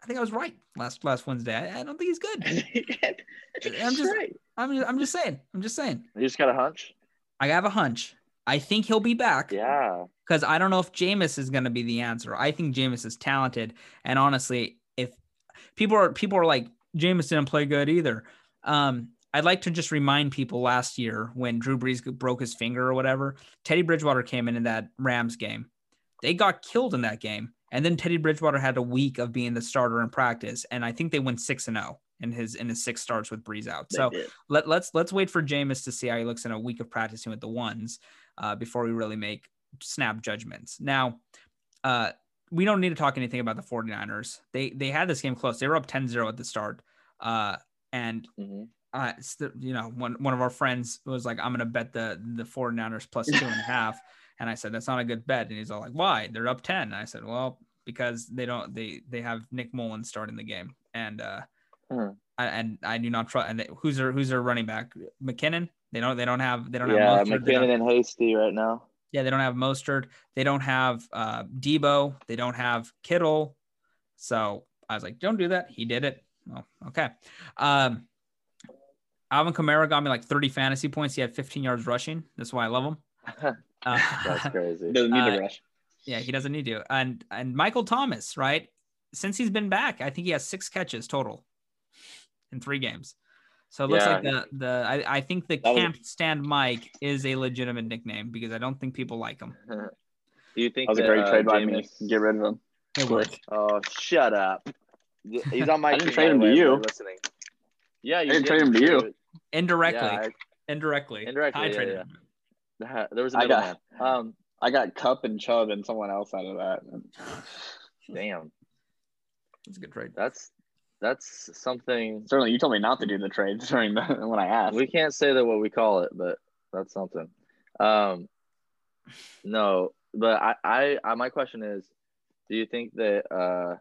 I think I was right last last Wednesday. I, I don't think he's good. I'm just- I'm just, I'm just saying. I'm just saying. You just got a hunch. I have a hunch. I think he'll be back. Yeah. Because I don't know if Jameis is going to be the answer. I think Jameis is talented, and honestly, if people are people are like Jameis didn't play good either, um, I'd like to just remind people last year when Drew Brees broke his finger or whatever, Teddy Bridgewater came in in that Rams game. They got killed in that game, and then Teddy Bridgewater had a week of being the starter in practice, and I think they went six and zero in his in his six starts with Brees out. So let, let's let's wait for Jameis to see how he looks in a week of practicing with the ones uh, before we really make snap judgments. Now, uh, we don't need to talk anything about the 49ers. They they had this game close. They were up 10-0 at the start. Uh, and hmm uh, you know, one one of our friends was like, I'm gonna bet the the 49ers plus two and a half. And I said, that's not a good bet. And he's all like, why? They're up 10. And I said, well, because they don't they they have Nick Mullens starting the game. And uh Hmm. I, and I do not trust and they, who's their who's their running back? McKinnon? They don't they don't have they don't Yeah, have. They don't- McKinnon and Hasty right now. Yeah, they don't have Mostert. They don't have uh, Debo. They don't have Kittle. So I was like, don't do that. He did it. Well, okay. Um, Alvin Kamara got me like 30 fantasy points. He had 15 yards rushing. That's why I love him. Uh, That's crazy. Doesn't need Uh, to rush. yeah, he doesn't need to. And and Michael Thomas, right? Since he's been back, I think he has six catches total in three games. So it looks Yeah. like the the I, I think the That was- Camp Stand Mike is a legitimate nickname because I don't think people like him. Do you think That was a great uh, trade by me. Get rid of him. It worked. Oh, shut up. He's on my I didn't trade him to you. Listening. Yeah, you didn't trade him to you. Indirectly. Yeah, indirectly. Indirectly, I yeah, traded yeah. him. There was a I got- middleman. Um, I got Kupp and Chubb and someone else out of that. damn, That's a good trade. that's that's something. Certainly, you told me not to do the trades during the when I asked. We can't say that what we call it, but that's something. Um, no, but I, I, I, my question is, do you think that uh,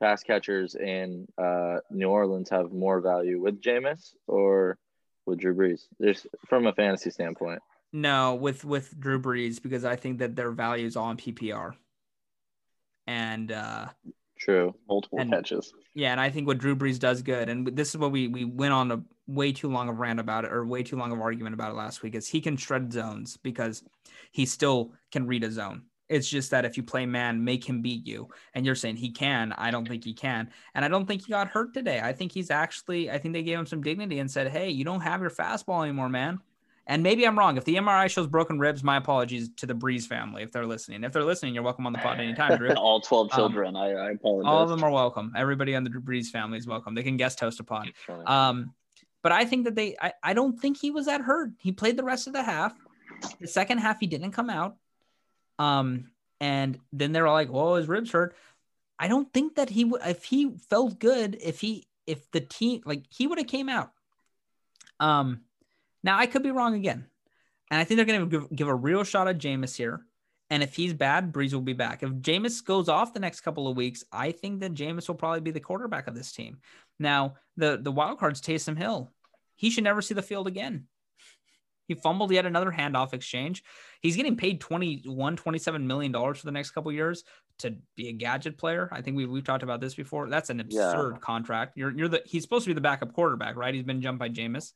pass catchers in uh, New Orleans have more value with Jameis or with Drew Brees? There's from a fantasy standpoint. No, with with Drew Brees because I think that their value is all in PPR. And uh True. multiple And- catches. yeah, and I think what Drew Brees does good, and this is what we we went on a way too long of rant about it, or way too long of argument about it last week, is he can shred zones because he still can read a zone. It's just that if you play man, make him beat you. And you're saying he can. I don't think he can. And I don't think he got hurt today. I think he's actually, I think they gave him some dignity and said, hey, you don't have your fastball anymore, man. And maybe I'm wrong. If the MRI shows broken ribs, my apologies to the Brees family if they're listening. If they're listening, you're welcome on the pod anytime, Drew. All twelve Um, children. I, I apologize. All of them are welcome. Everybody on the Brees family is welcome. They can guest host a pod. Um, but I think that they, I, I don't think he was that hurt. He played the rest of the half. The second half, he didn't come out. Um, and then they're all like, "Well, his ribs hurt." I don't think that he would. If he felt good, if he, if the team, like he would have came out. Um, now I could be wrong again, and I think they're going to give, give a real shot at Jameis here. And if he's bad, Brees will be back. If Jameis goes off the next couple of weeks, I think that Jameis will probably be the quarterback of this team. Now, the the wild card's Taysom Hill. He should never see the field again. He fumbled yet another handoff exchange. He's getting paid 21, 27 million dollars for the next couple years to be a gadget player. I think we we've talked about this before. That's an absurd yeah. contract. You're you're the he's supposed to be the backup quarterback, right? He's been jumped by Jameis.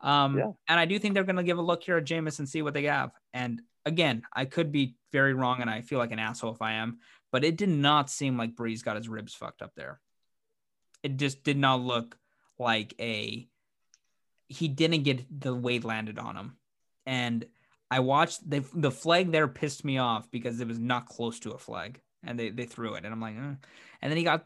Um, yeah. and I do think they're going to give a look here at Jameis and see what they have. And again, I could be very wrong, and I feel like an asshole if I am, but it did not seem like Brees got his ribs fucked up there. It just did not look like a he didn't get the weight landed on him. And I watched the the flag there pissed me off because it was not close to a flag and they, they threw it. And I'm like, eh. and then he got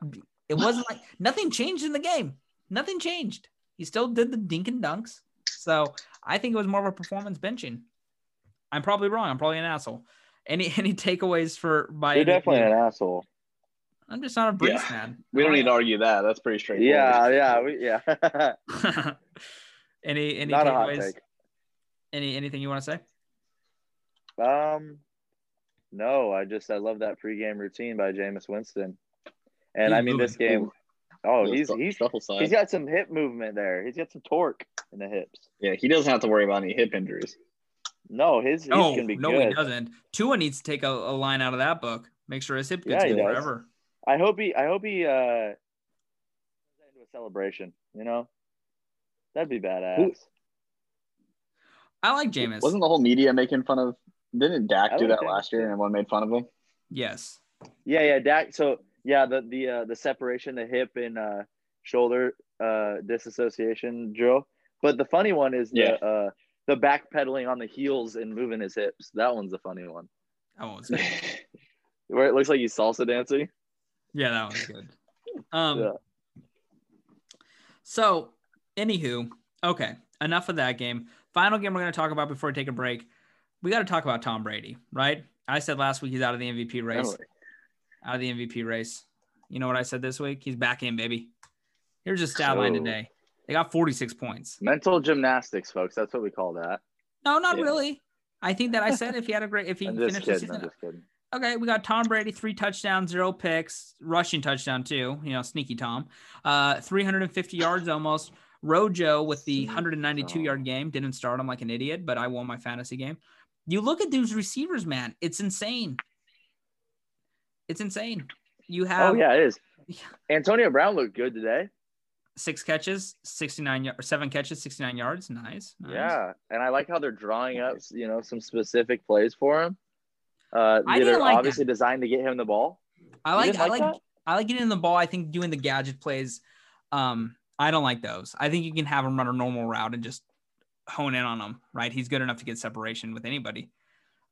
it wasn't like nothing changed in the game. Nothing changed. He still did the dink and dunks. So I think it was more of a performance benching. I'm probably wrong. I'm probably an asshole. Any any takeaways for by You're definitely an asshole. I'm just not a Brees yeah. man. We don't need to argue that. That's pretty straightforward. Yeah, yeah, we, yeah. Any any Not takeaways? Any anything you want to say? Um, no. I just I love that pregame routine by Jameis Winston, and he's I mean moving. this game. Oh, he's he's he's got some hip movement there. He's got some torque in the hips. Yeah, he doesn't have to worry about any hip injuries. No, his no, can be no, good. he doesn't. Tua needs to take a, a, line out of that book. Make sure his hip gets yeah, good forever. I hope he. I hope he. uh into a celebration. You know, That'd be badass. I like Jameis. Wasn't the whole media making fun of? Didn't Dak do that last year and everyone made fun of him? Yes. Yeah, yeah, Dak. So yeah, the the uh, the separation, the hip and uh, shoulder uh, disassociation drill. But the funny one is yeah. the uh, the backpedaling on the heels and moving his hips. That one's the funny one. That one's. Where it looks like he's salsa dancing. Yeah, that one's good. Um. Yeah. So Anywho, okay, enough of that game. Final game we're going to talk about before we take a break. We got to talk about Tom Brady, right? I said last week he's out of the MVP race. Totally. Out of the MVP race. You know what I said this week? He's back in, baby. Here's a stat so, line today. They got 46 points. Mental gymnastics, folks. That's what we call that. No, not yeah. really. I think that I said if he had a great, if he finished kidding, the season. Okay, we got Tom Brady, three touchdowns, zero picks, rushing touchdown too. You know, sneaky Tom. Uh, 350 yards almost. Rojo with the 192 yard game didn't start. I'm like an idiot, but I won my fantasy game. You look at these receivers, man. It's insane. It's insane. You have. Oh yeah, it is. Antonio Brown looked good today. Six catches, 69 or seven catches, 69 yards. Nice, nice. Yeah, and I like how they're drawing up, you know, some specific plays for him. Uh, I that are like obviously that. designed to get him the ball. I like, I like, I like getting the ball. I think doing the gadget plays. Um, I don't like those. I think you can have him run a normal route and just hone in on him, right? He's good enough to get separation with anybody.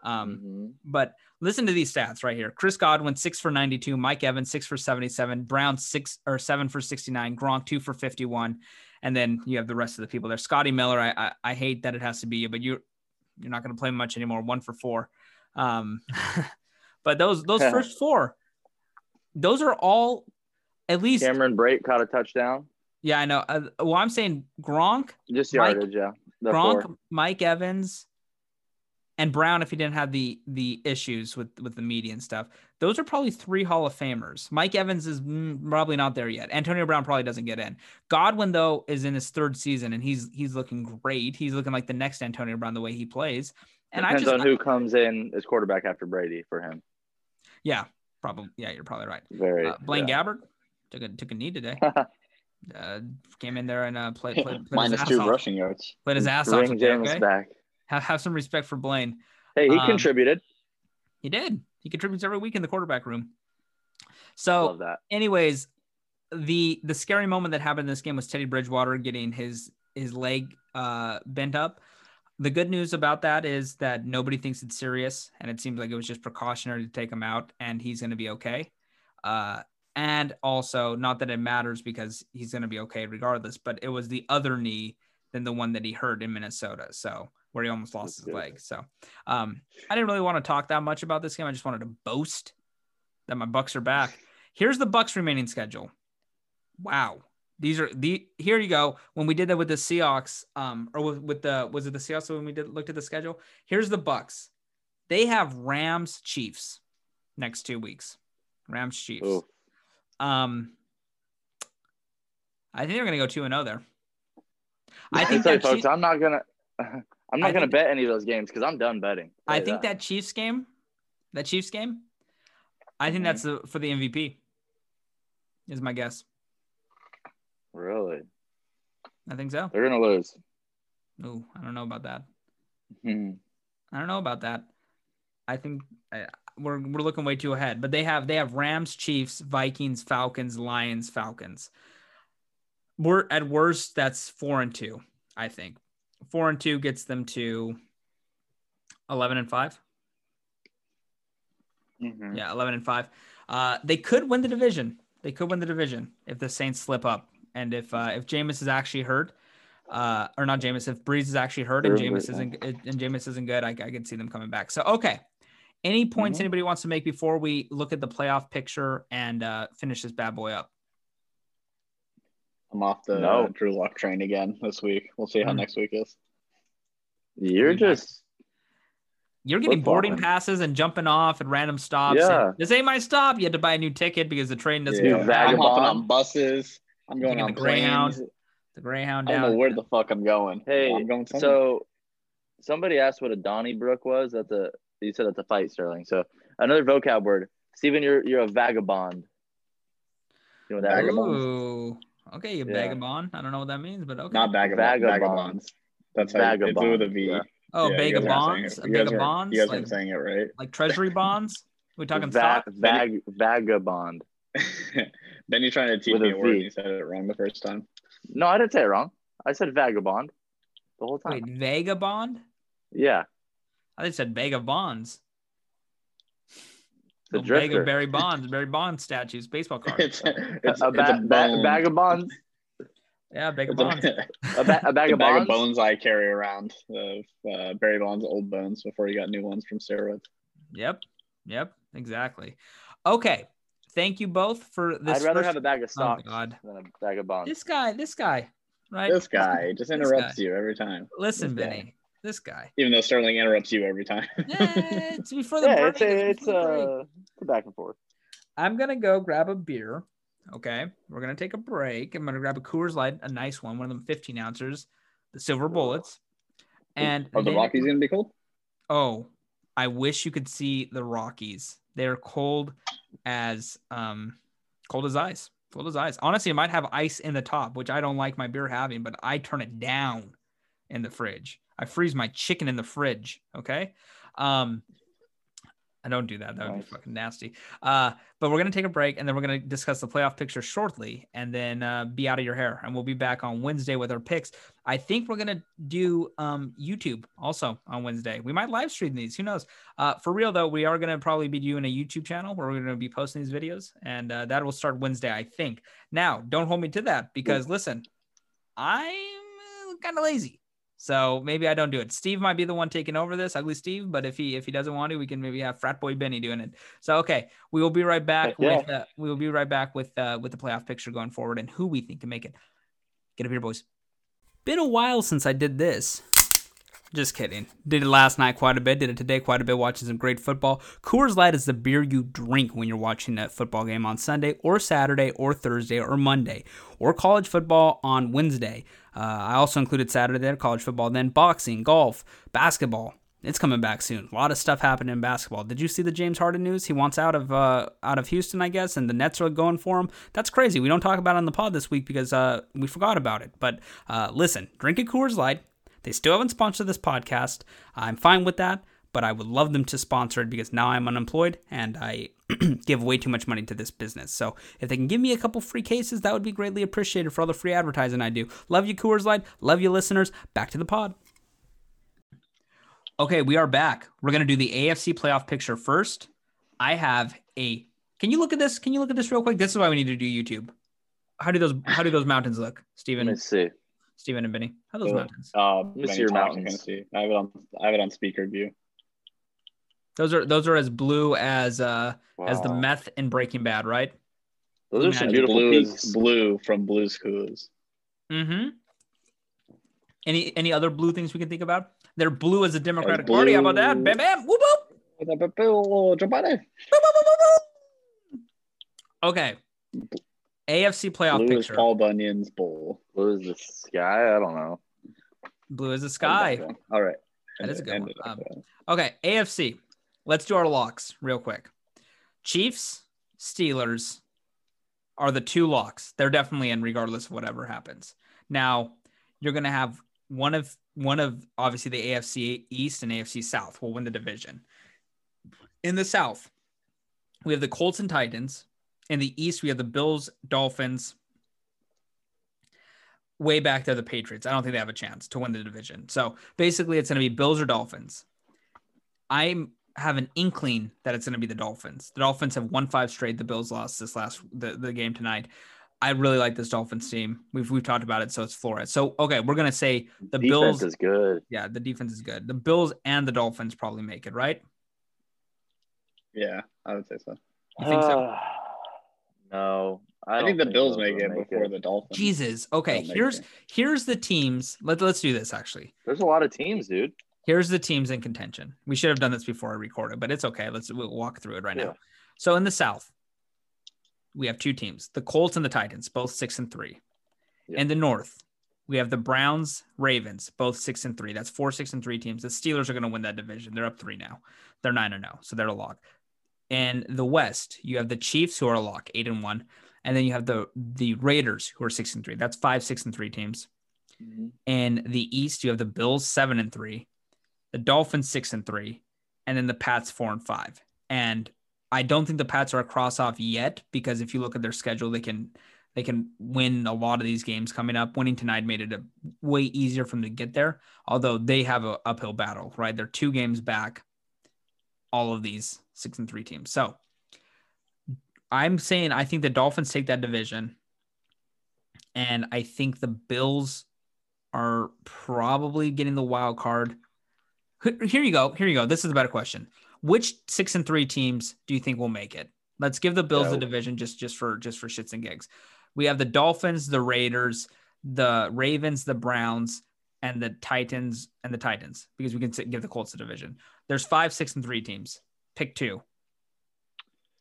Um, mm-hmm. But listen to these stats right here. Chris Godwin, six for 92. Mike Evans, six for 77. Brown, six or seven for 69. Gronk, two for 51. And then you have the rest of the people there. Scotty Miller, I, I, I hate that it has to be you, but you, you're not going to play much anymore. One for four. Um, but those, those first four, those are all at least. Cameron Brate caught a touchdown. Yeah, I know. Uh, well, I'm saying Gronk, just yardage, Mike, yeah. The Gronk, four. Mike Evans, and Brown. If he didn't have the the issues with with the media and stuff, those are probably three Hall of Famers. Mike Evans is probably not there yet. Antonio Brown probably doesn't get in. Godwin though is in his third season and he's he's looking great. He's looking like the next Antonio Brown the way he plays. And Depends I just, on who comes in as quarterback after Brady for him. Yeah, probably. Yeah, you're probably right. Very. Uh, Blaine yeah. Gabbert took a took a knee today. uh, came in there and uh, played, played, played minus two off. rushing yards. Played his ass Bring off. James okay? back. Have, have some respect for Blaine. Hey, he um, contributed. He did. He contributes every week in the quarterback room. So, anyways, the the scary moment that happened in this game was Teddy Bridgewater getting his his leg uh, bent up. The good news about that is that nobody thinks it's serious, and it seems like it was just precautionary to take him out, and he's going to be okay. Uh, and also not that it matters because he's going to be okay regardless but it was the other knee than the one that he hurt in minnesota so where he almost lost his leg so um, i didn't really want to talk that much about this game i just wanted to boast that my bucks are back here's the bucks remaining schedule wow these are the here you go when we did that with the seahawks um or with, with the was it the seahawks when we did looked at the schedule here's the bucks They have Rams Chiefs next two weeks. Rams Chiefs. Ooh. Um, I think they're gonna go two and zero there. I think folks, Chiefs, I'm not gonna. I'm not I gonna think- bet any of those games because I'm done betting. I think that Chiefs game, that Chiefs game, I think Mhm. that's the, for the MVP. Is my guess. really I think so. they're gonna lose. Ooh, I don't know about that. Hmm. I don't know about that. I think uh, we're we're looking way too ahead. But they have they have Rams, Chiefs, Vikings, Falcons, Lions, Falcons. We're at worst that's four and two. I think four and two gets them to eleven and five. Mhm. Yeah, eleven and five. Uh, they could win the division. They could win the division if the Saints slip up and if uh, if Jameis is actually hurt, uh, or not Jameis, if Brees is actually hurt and Jameis isn't and Jameis isn't good, I, I could see them coming back. So okay, any points Mhm. anybody wants to make before we look at the playoff picture and uh, finish this bad boy up? I'm off the No. Drew Luck train again this week. We'll see how Mm. next week is. You're just You're getting boarding man. passes and jumping off at random stops. Yeah. and this ain't my stop. You had to buy a new ticket because the train doesn't You go I'm vagabond. hopping on buses. I'm going Taking on the Greyhound. The Greyhound I don't know where the fuck I'm going. hey. I'm going somewhere. So somebody asked what a Donnybrook was. That's a you said that's a fight, Sterling. So another vocab word. Stephen, you're you're a vagabond. You know what that is? Vagabond? Ooh. Okay, you Yeah. vagabond. I don't know what that means, but okay. not vagabond, Vagabond. vagabonds. That's how it's Vagabond, with a V. yeah. Oh, Yeah, bag you of guys aren't bonds, saying a it. You bag guys of aren't- bonds, You guys like, aren't saying it right. like treasury bonds. we talking Va- stock? vag vagabond. then you're trying to teach With me a a word V. you said it wrong the first time. No, I didn't say it wrong. I said vagabond the whole time. Wait, vagabond? Yeah, I think it said bag of bonds. The Oh, bag drifter. of Barry Bonds, Barry Bonds statues, baseball cards. it's it's, a, it's ba- a ba- bag of bonds. yeah, bag of It's bonds. a, A, ba- a bag of bag bonds. of bones I carry around of uh, Barry Bonds' old bones before he got new ones from steroids. Yep, yep, exactly. Okay, thank you both for this. I'd rather first- have a bag of Oh stocks God, than a bag of bonds. this guy, this guy, right? This guy just interrupts guy. you every time. Listen, this guy. Benny, this guy. Even though Sterling interrupts you every time. Eh, it's before the yeah, break. it's a, it's before the break. a, it's a back and forth. I'm gonna go grab a beer. Okay, we're gonna take a break. I'm gonna grab a Coors Light, a nice one, one of them 15 ounces, the silver bullets. And Are the Rockies gonna be cold? Oh, I wish you could see the Rockies. They're cold as um cold as ice. Cold as ice. Honestly, it might have ice in the top, which I don't like my beer having, but I turn it down in the fridge. I freeze my chicken in the fridge. Okay. Um I don't do that. That would Nice. be fucking nasty. Uh, but we're gonna take a break and then we're gonna discuss the playoff picture shortly, and then uh, be out of your hair. And we'll be back on Wednesday with our picks. I think we're gonna do um, YouTube also on Wednesday. We might live stream these. Who knows? Uh, for real though, we are gonna probably be doing a YouTube channel where we're gonna be posting these videos, and uh, that will start Wednesday, I think. Now, don't hold me to that because listen, I'm kind of lazy. So maybe I don't do it. Steve might be the one taking over this, ugly Steve. But if he if he doesn't want to, we can maybe have frat boy Benny doing it. So okay, we will be right back Yeah. with uh, we will be right back with uh, with the playoff picture going forward and who we think can make it. Get up here, boys. Been a while since I did this. Just kidding. Did it last night quite a bit. Did it today quite a bit. Watching some great football. Coors Light is the beer you drink when you're watching a football game on Sunday or Saturday or Thursday or Monday or college football on Wednesday. Uh, I also included Saturday there, college football, then boxing, golf, basketball. It's coming back soon. A lot of stuff happened in basketball. Did you see the James Harden news? He wants out of uh, out of Houston, I guess, and the Nets are going for him. That's crazy. We don't talk about it on the pod this week because uh, we forgot about it. But uh, listen, drink a Coors Light. They still haven't sponsored this podcast. I'm fine with that, but I would love them to sponsor it because now I'm unemployed and I give way too much money to this business. So if they can give me a couple free cases, that would be greatly appreciated for all the free advertising I do. Love you, Coors Light. Love you, listeners. Back to the pod. Okay, we are back. We're gonna do the AFC playoff picture first. I have a. Can you look at this? Can you look at this real quick? This is why we need to do YouTube. How do those How do those mountains look, Steven? Let's see. Steven and Benny. How are those Cool. mountains? Uh, me Benny see your Thompson mountains. Can. I have it on. I have it on speaker view. Those are those are as blue as uh as the meth in Breaking Bad, right? Those are some beautiful blue peaks. blue from Blue's Clues. Mm-hmm. Any any other blue things we can think about? They're blue as a Democratic blue- Party. How about that? Bam bam. Whoop whoop. Okay. AFC playoff Blue is. Paul Bunyan's bowl. Blue is the sky. I don't know. Blue is the sky. All right. That is a good one. Um. Okay, AFC. Let's do our locks real quick. Chiefs, Steelers are the two locks. They're definitely in regardless of whatever happens. Now, you're going to have one of one of obviously the AFC East and AFC South will win the division. In the South, we have the Colts and Titans. In the East, we have the Bills, Dolphins. Way back there, the Patriots. I don't think they have a chance to win the division. So basically, it's going to be Bills or Dolphins. I have an inkling that it's going to be the Dolphins. The Dolphins have won five straight. The Bills lost this last the, the game tonight. I really like this Dolphins team. We've we've talked about it, so it's Flores. So okay, we're gonna say the Defense Bills. is good. yeah, the defense is good. The Bills and the Dolphins probably make it, right? Yeah, I would say so. You think so? Ah. No, I, I, don't think the Bills those make will it before the Dolphins. Jesus. Okay, here's it. here's the teams. Let, let's do this actually. There's a lot of teams, dude. Here's the teams in contention. We should have done this before I recorded, but it's okay. Let's we'll walk through it right Yeah. now. So in the South, we have two teams: the Colts and the Titans, both six and three. Yeah. In the North, we have the Browns, Ravens, both six and three. That's four six and three teams. The Steelers are going to win that division. They're up three now. They're nine and zero, so they're a lock. In the West, you have the Chiefs, who are a lock, eight and one, and then you have the the Raiders, who are six and three. That's five six and three teams. Mm-hmm. In the East, you have the Bills seven and three, the Dolphins six and three, and then the Pats four and five. And I don't think the Pats are a cross off yet because if you look at their schedule, they can they can win a lot of these games coming up. Winning tonight made it a way easier for them to get there. Although they have a uphill battle, right? They're two games back. All of these six and three teams. So I'm saying I think the Dolphins take that division, and I think the Bills are probably getting the wild card. Here you go. Here you go. This is a better question. Which six and three teams do you think will make it? Let's give the Bills the division just just for just for shits and gigs. We have the Dolphins, the Raiders, the Ravens, the Browns, and the Titans and the Titans because we can give the Colts the division. There's five, six, and three teams. Pick two,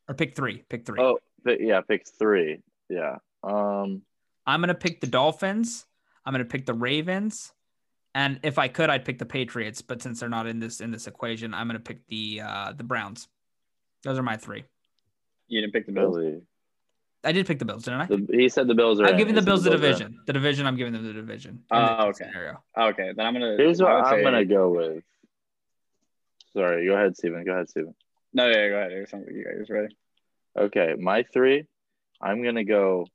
or pick three. Pick three. Oh, pick, yeah, pick three. Yeah. Um. I'm gonna pick the Dolphins. I'm gonna pick the Ravens, and if I could, I'd pick the Patriots. But since they're not in this in this equation, I'm gonna pick the uh, the Browns. Those are my three. You didn't pick the Bills. Billy. I did pick the Bills, didn't I? The, he said the Bills are. I'm in. giving He the Bills the are in. division. The division. I'm giving them the division. Oh, this ah, okay. Scenario. Okay, then I'm gonna. Here's what I would I'm say- gonna go with. Sorry, go ahead, Steven. Go ahead, Steven. No, yeah, go ahead. It sounds like you guys ready. Okay, my three. I'm gonna go.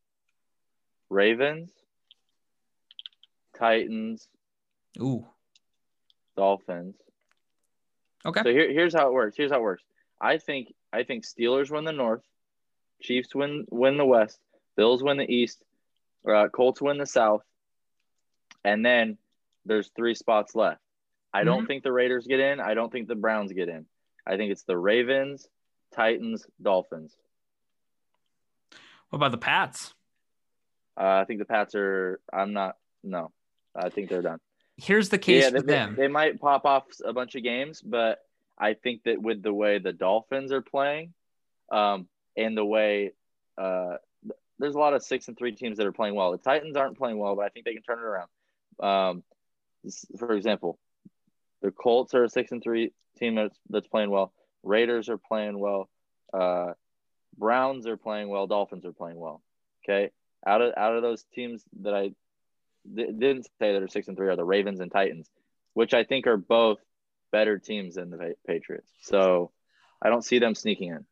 Ravens, Titans, Ooh. Dolphins. Okay. So here, here's how it works. Here's how it works. I think I think Steelers win the North, Chiefs win win the West, Bills win the East, uh, Colts win the South, and then there's three spots left. I don't think the Raiders get in. I don't think the Browns get in. I think it's the Ravens, Titans, Dolphins. What about the Pats? Uh, I think the Pats are. I'm not. No, I think they're done. Here's the case yeah, for they, they- them. they might pop off a bunch of games, but I think that with the way the Dolphins are playing, um, and the way uh, there's a lot of six and three teams that are playing well. The Titans aren't playing well, but I think they can turn it around. Um, for example, the Colts are a six and three team that's, that's playing well. Raiders are playing well. Uh, Browns are playing well. Dolphins are playing well. Okay, out of out of those teams that I di- didn't say that are six and three are the Ravens and Titans, which I think are both better teams than the Patriots. So I don't see them sneaking in.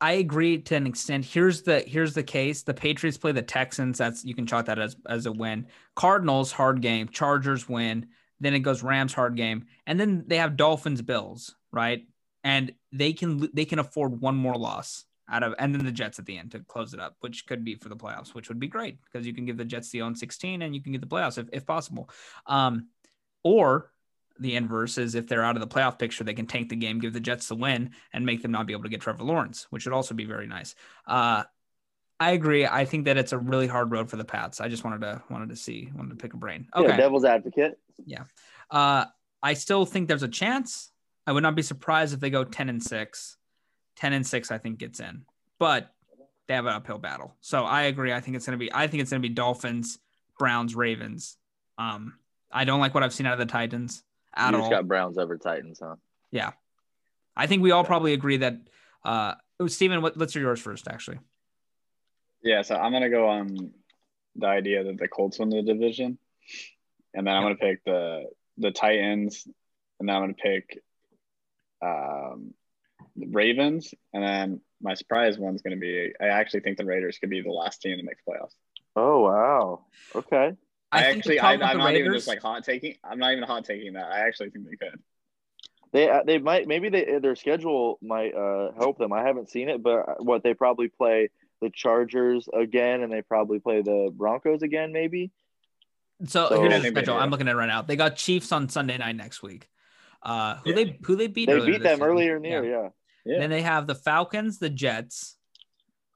I agree to an extent. Here's the here's the case. The Patriots play the Texans. That's you can chalk that as as a win. Cardinals hard game. Chargers win. Then it goes Rams hard game, and then they have Dolphins Bills right, and they can they can afford one more loss out of, and then the Jets at the end to close it up, which could be for the playoffs, which would be great because you can give the Jets the own 16 and you can get the playoffs if, if possible. Um, or the inverse is if they're out of the playoff picture, they can tank the game, give the Jets the win, and make them not be able to get Trevor Lawrence, which would also be very nice. Uh, I agree. I think that it's a really hard road for the Pats. I just wanted to wanted to see, wanted to pick a brain. Okay. Yeah, devil's advocate. Yeah, uh, I still think there's a chance. I would not be surprised if they go 10 and 6. 10 and 6 I think gets in. But they have an uphill battle. So I agree. I think it's going to be I think it's going to be Dolphins, Browns, Ravens. Um I don't like what I've seen out of the Titans at you all. got Browns over Titans, huh? Yeah. I think we all probably agree that uh oh, Steven, what, let's hear yours first actually. Yeah, so I'm gonna go on the idea that the Colts win the division, and then I'm gonna pick the the Titans, and then I'm gonna pick um, the Ravens, and then my surprise one's gonna be I actually think the Raiders could be the last team to make the playoffs. Oh wow. Okay. I, think actually I, I'm the not even just like hot taking. I'm not even hot taking that. I actually think they could. They uh, they might maybe they their schedule might uh help them. I haven't seen it, but what they probably play the Chargers again, and they probably play the Broncos again, maybe. So, So- here's the schedule. I'm looking at it right now. They got Chiefs on Sunday night next week. Uh, who Yeah. they who they beat? They beat them year. earlier in the year, yeah. Yeah. Then they have the Falcons, the Jets.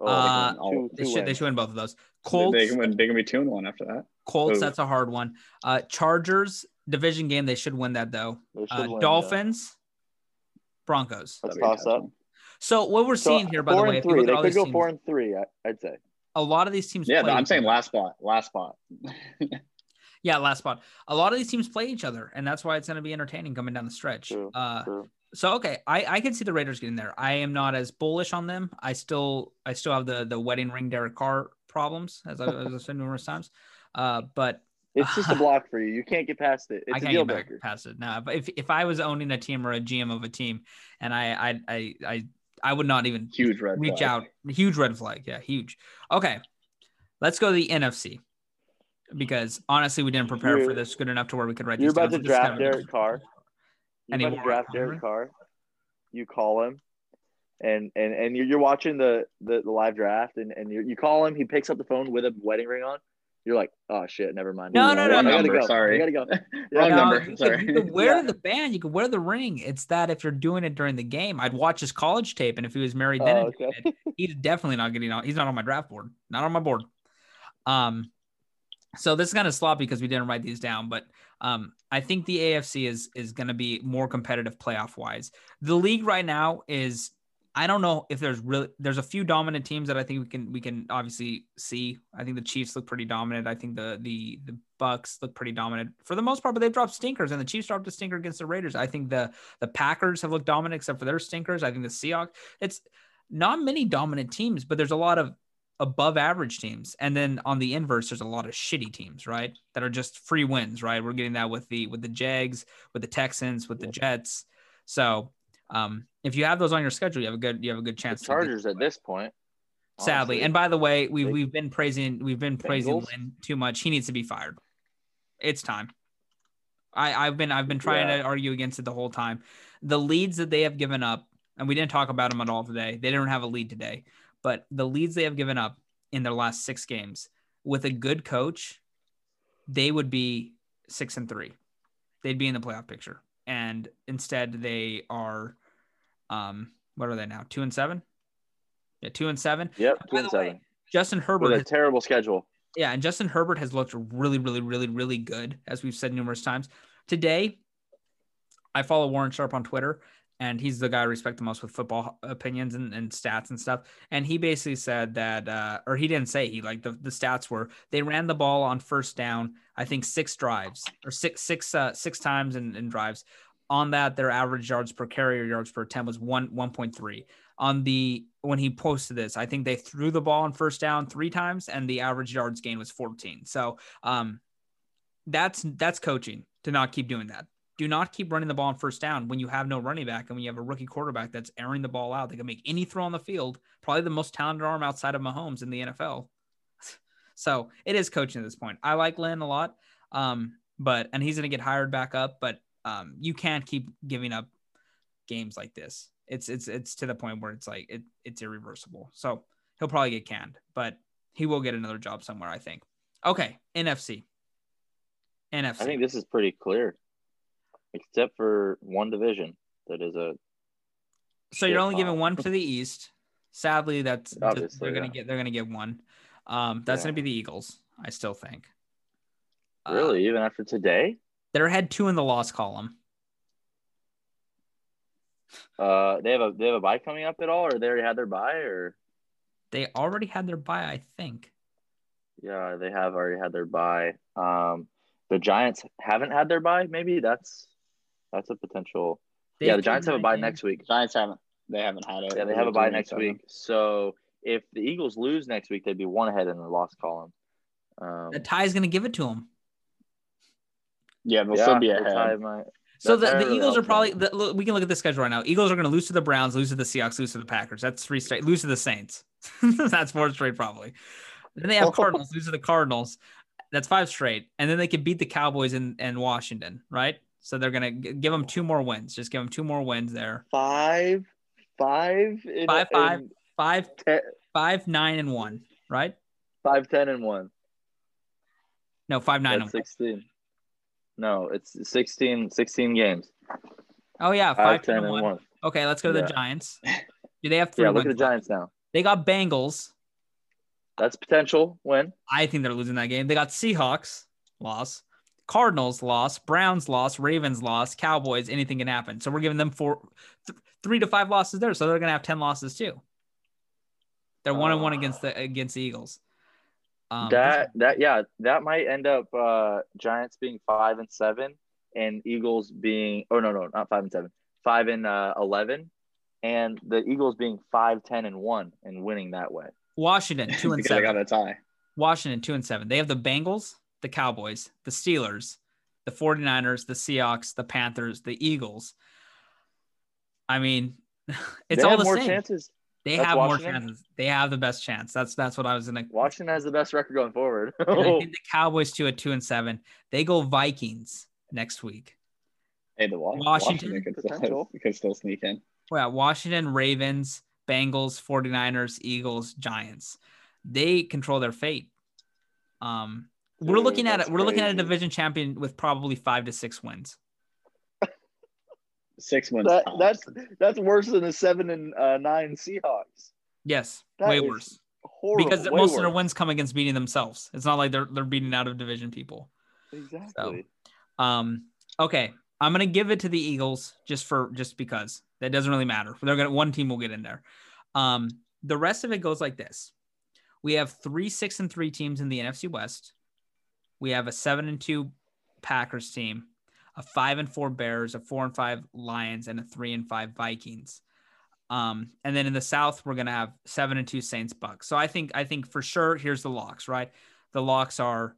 Oh, Uh, two- They should they should win both of those. They, Colts, they can win. They can be two and one after that. Colts. Ooh. That's a hard one. Uh, Chargers division game. They should win that though. Uh, win, yeah. Dolphins, Broncos. Let's That'd be a toss up. So what we're So, seeing here, by the way, if you three. look They at all could these go teams, four and three. I, I'd say. a lot of these teams. Yeah, play I'm saying last spot. Last spot. Yeah, last spot. A lot of these teams play each other, and that's why it's going to be entertaining coming down the stretch. True, Uh, True. so okay, I, I can see the Raiders getting there. I am not as bullish on them. I still I still have the the wedding ring Derek Carr problems, as, I, as I've said numerous times. Uh, but It's just a block for you. You can't get past it. It's I a can't deal get back breaker. past it now. But if, if I was owning a team or a GM of a team, and I I I I, I would not even Huge red. reach flag. out. Huge red flag. Yeah, huge. Okay, let's go to the NFC because honestly, we didn't prepare for You're- this good enough to where we could write You're down. about to So this is draft Derek Carr. You're about to draft Derek Carr. You call him, and and and you're, you're watching the, the the live draft, and and you you call him. He picks up the phone with a wedding ring on. You're like, oh shit, never mind. No, no, I no, gotta no. Number, go. sorry. I gotta go. Wrong No, number. You could, Sorry. you could wear Yeah. the band. You could wear the ring. It's that if you're doing it during the game, I'd watch his college tape, and if he was married then, Oh, okay. it, he's definitely not getting on. He's not on my draft board. Not on my board. Um, so this is kind of sloppy because we didn't write these down, but um, I think the AFC is is going to be more competitive playoff wise. The league right now is. I don't know if there's really there's a few dominant teams that I think we can we can obviously see. I think the Chiefs look pretty dominant. I think the the the Bucks look pretty dominant for the most part, but they've dropped stinkers, and the Chiefs dropped a stinker against the Raiders. I think the the Packers have looked dominant except for their stinkers. I think the Seahawks. It's not many dominant teams, but there's a lot of above average teams, and then on the inverse, there's a lot of shitty teams, right? That are just free wins, right? We're getting that with the with the Jags, with the Texans, with the Jets. So um, if you have those on your schedule, you have a good you have a good The chance. to Chargers at this point. sadly. honestly. And by the way, we They- we've been praising we've been praising Bengals? Lynn too much. He needs to be fired. It's time. I I've been I've been trying Yeah. to argue against it the whole time. The leads that they have given up, and we didn't talk about them at all today. They didn't have a lead today, but the leads they have given up in their last six games with a good coach, they would be six and three. They'd be in the playoff picture, and instead they are, um, what are they now? Two and seven. Yeah, two and seven. Yep, two and the way, seven. Justin Herbert With a has terrible schedule. yeah, and Justin Herbert has looked really, really, really, really good, as we've said numerous times. Today, I follow Warren Sharp on Twitter, and he's the guy I respect the most with football opinions and, and stats and stuff. And he basically said that, uh, or he didn't say he like the, the stats were they ran the ball on first down, I think six drives or six six uh, six times in, in drives. On that, their average yards per carry or yards per attempt was one one point three. On the when he posted this, I think they threw the ball on first down three times, and the average yards gain was fourteen. So, um, that's that's coaching to not keep doing that. Do not keep running the ball on first down when you have no running back and when you have a rookie quarterback that's airing the ball out. They can make any throw on the field. Probably the most talented arm outside of Mahomes in the NFL. So it is coaching at this point. I like Lynn a lot, um, but and he's going to get hired back up. But um, you can't keep giving up games like this. It's it's it's to the point where it's like it it's irreversible. So he'll probably get canned, but he will get another job somewhere. I think. Okay, NFC. NFC. I think this is pretty clear, except for one division that is a. So you're only giving one for the East. Sadly, that's Obviously, they're gonna yeah. get they're gonna get one. Um, that's Yeah. gonna be the Eagles. I still think. Uh, Really, even after today? They're ahead two in the loss column. Uh, they have a they have a bye coming up at all, or they already had their buy, or They already had their buy, I think. yeah, they have already had their buy. Um, the Giants haven't had their buy. Maybe that's that's a potential. They yeah, the Giants have a buy bye next week. Giants haven't. They haven't had it. Yeah, they have a buy next week. So if the Eagles lose next week, they'd be one ahead in the loss column. Um, The tie's going to give it to them. Yeah, they'll yeah, still be ahead. might- So the, the Eagles are probably. The, look, we can look at the schedule right now. Eagles are going to lose to the Browns, lose to the Seahawks, lose to the Packers. That's three straight. Lose to the Saints. That's four straight probably. Then they have Cardinals, lose to the Cardinals. That's five straight, and then they could beat the Cowboys in, and Washington, right? So they're gonna give them two more wins. Just give them two more wins there. five, five, in, Five, five. in Five, ten, five, nine, and one, right? five, ten, and one. No, five, nine, That's and one. 16. No, it's 16, 16 games. Oh yeah, Five, five, ten, ten, and and one. one. Okay, let's go to Yeah. the Giants. Do they have three Yeah, look at the Giants now. They got Bengals. That's potential win. I think they're losing that game. They got Seahawks loss, Cardinals loss, Browns loss, Ravens loss, Cowboys. Anything can happen. So we're giving them four, th- three to five losses there. So they're gonna have ten losses too. They're one and one against the against the Eagles. Um, that that yeah, that might end up uh Giants being five and seven, and Eagles being oh no no not five and seven, five and uh, eleven, and the Eagles being five, ten, and one and winning that way. Washington two and because they seven. got a tie. Washington two and seven. They have the Bengals, the Cowboys, the Steelers, the 49ers, the Seahawks, the Panthers, the Eagles. I mean, it's they all have the more same. chances. They That's have more Washington? chances. They have the best chance. That's that's what I was gonna. Washington has the best record going forward. I think the Cowboys too at two and seven. They go Vikings next week. Hey, the Wa- Washington, Washington, could, still, potential. could still sneak in. Well, Washington, Ravens, Bengals, 49ers, Eagles, Giants. They control their fate. Um, we're Dude, looking at it. We're looking at a division champion with probably five to six wins. Six wins. that, that's that's worse than the seven and uh, nine Seahawks. Yes, That way worse. Horrible. Because way most of their wins come against beating themselves. It's not like they're they're beating out of division people. Exactly. Um, okay, I'm gonna give it to the Eagles just for just because that doesn't really matter. They're gonna one team will get in there. Um, the rest of it goes like this: we have three six and three teams in the NFC West. We have a seven and two Packers team, a five and four Bears, a four and five Lions, and a three and five Vikings. Um, and then in the South, we're gonna have seven and two Saints Bucks. So I think I think for sure here's the locks, right? The locks are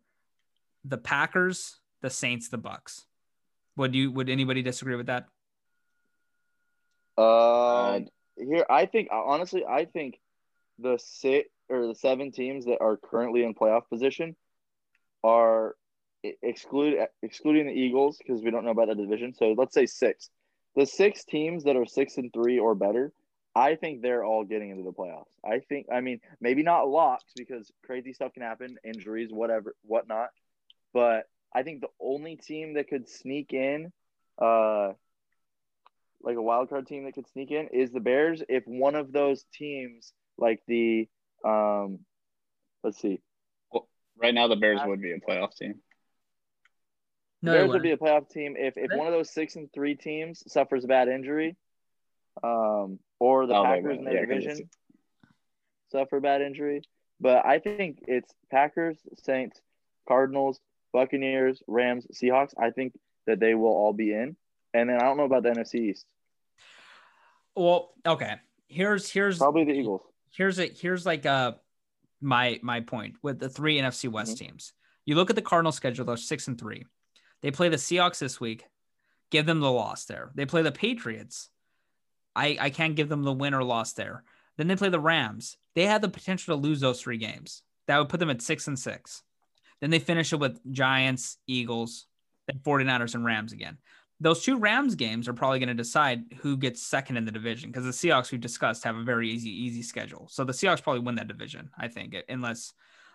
the Packers, the Saints, the Bucks. Would you would anybody disagree with that? Um, here I think honestly, I think the six or the seven teams that are currently in playoff position are exclude excluding the Eagles because we don't know about the division. So let's say six. The six teams that are six and three or better, I think they're all getting into the playoffs. I think, I mean, maybe not locks because crazy stuff can happen, injuries, whatever, whatnot. But I think the only team that could sneak in, uh, like a wild card team that could sneak in is the Bears if one of those teams like the um let's see Right now, the Bears would be a playoff team. The No, they Bears would be a playoff team if if one of those six and three teams suffers a bad injury um or the Oh, Packers in will. their Yeah, 'cause division suffer a bad injury but I think it's Packers Saints Cardinals Buccaneers Rams Seahawks I think that they will all be in and then I don't know about the NFC East well, okay. Here's here's probably the Eagles here's a here's like uh my my point with the three NFC West Mm-hmm. teams. You look at the Cardinal schedule; they're six and three. They play the Seahawks this week. Give them the loss there. They play the Patriots. I I can't give them the win or loss there. Then they play the Rams. They have the potential to lose those three games. That would put them at six and six. Then they finish it with Giants, Eagles, then 49ers and Rams again. Those two Rams games are probably going to decide who gets second in the division because the Seahawks we've discussed have a very easy easy schedule. So the Seahawks probably win that division, I think, unless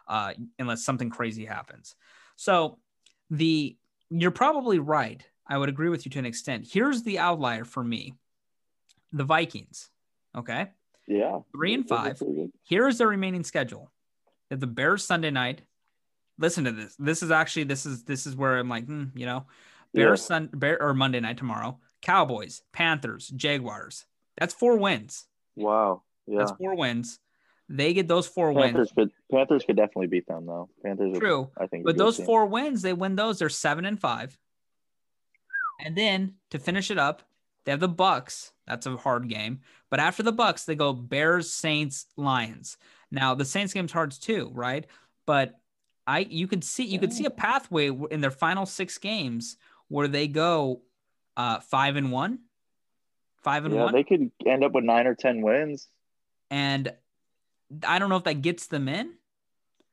uh, unless something crazy happens. So the you're probably right. I would agree with you to an extent. Here's the outlier for me: the Vikings. Okay, yeah Three and five. here is the remaining schedule. They have the Bears Sunday night. Listen to this. This is actually this is this is where I'm like, hmm, you know, Bears Yeah. Sun Bear or Monday night tomorrow. Cowboys, Panthers, Jaguars. That's four wins. Wow. Yeah. That's four wins. They get those four Panthers wins. could Panthers could definitely beat them though. Panthers are, True. I think. But those team. four wins, they win those. They're seven and five. And then to finish it up, they have the Bucks. That's a hard game. But after the Bucks, they go Bears, Saints, Lions. Now the Saints game's hard too, right? But I you could see you could see a pathway in their final six games where they go uh five and one, five and Yeah, one, they could end up with nine or ten wins. and I don't know if that gets them in.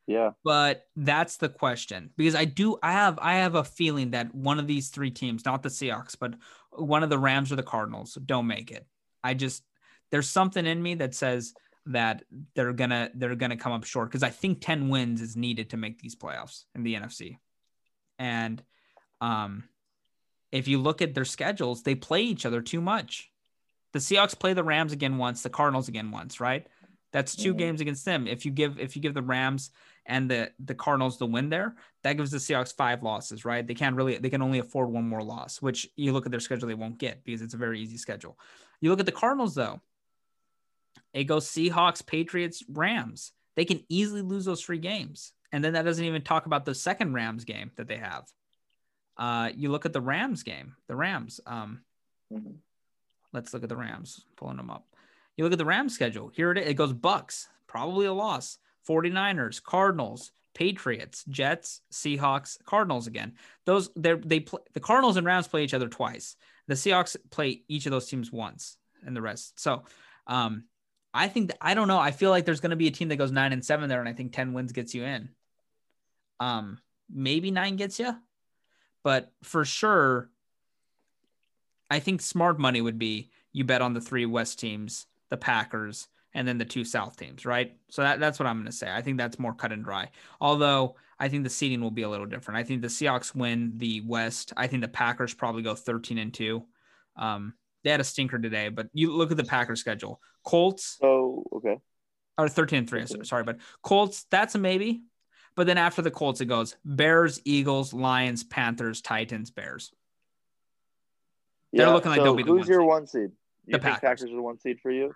Yeah. but that's the question because I do I have I have a feeling that one of these three teams, not the Seahawks, but one of the Rams or the Cardinals don't make it. I just there's something in me that says that they're gonna they're gonna come up short because I think 10 wins is needed to make these playoffs in the NFC. And um if you look at their schedules, they play each other too much. The Seahawks play the Rams again once, the Cardinals again once, right? That's 2 Mhm. games against them. If you give if you give the Rams and the the Cardinals the win there, that gives the Seahawks five losses, right? They can't really they can only afford one more loss, which you look at their schedule they won't get because it's a very easy schedule. You look at the Cardinals though. It goes Seahawks, Patriots, Rams. They can easily lose those three games. And then that doesn't even talk about the second Rams game that they have. Uh, you look at the Rams game, the Rams. Um, Mhm. let's look at the Rams, pulling them up. You look at the Rams schedule. Here it is. It goes Bucks, probably a loss. 49ers, Cardinals, Patriots, Jets, Seahawks, Cardinals again. Those they they play the Cardinals and Rams play each other twice. The Seahawks play each of those teams once and the rest. So um I think that, I don't know. I feel like there's going to be a team that goes 9 and 7 there and I think 10 wins gets you in. Um maybe 9 gets you. But for sure I think smart money would be you bet on the three West teams, the Packers, and then the two South teams, right? So that, that's what I'm going to say. I think that's more cut and dry. Although I think the seeding will be a little different. I think the Seahawks win the West. I think the Packers probably go 13 and 2. Um, they had a stinker today, but you look at the Packers schedule. Colts So okay. or 13 and 3, sorry, but Colts, that's a maybe. But then after the Colts, it goes Bears, Eagles, Lions, Panthers, Titans, Bears. They're looking like so they'll be the who's one your seed. one seed? You The think Packers. Packers are the one seed for you?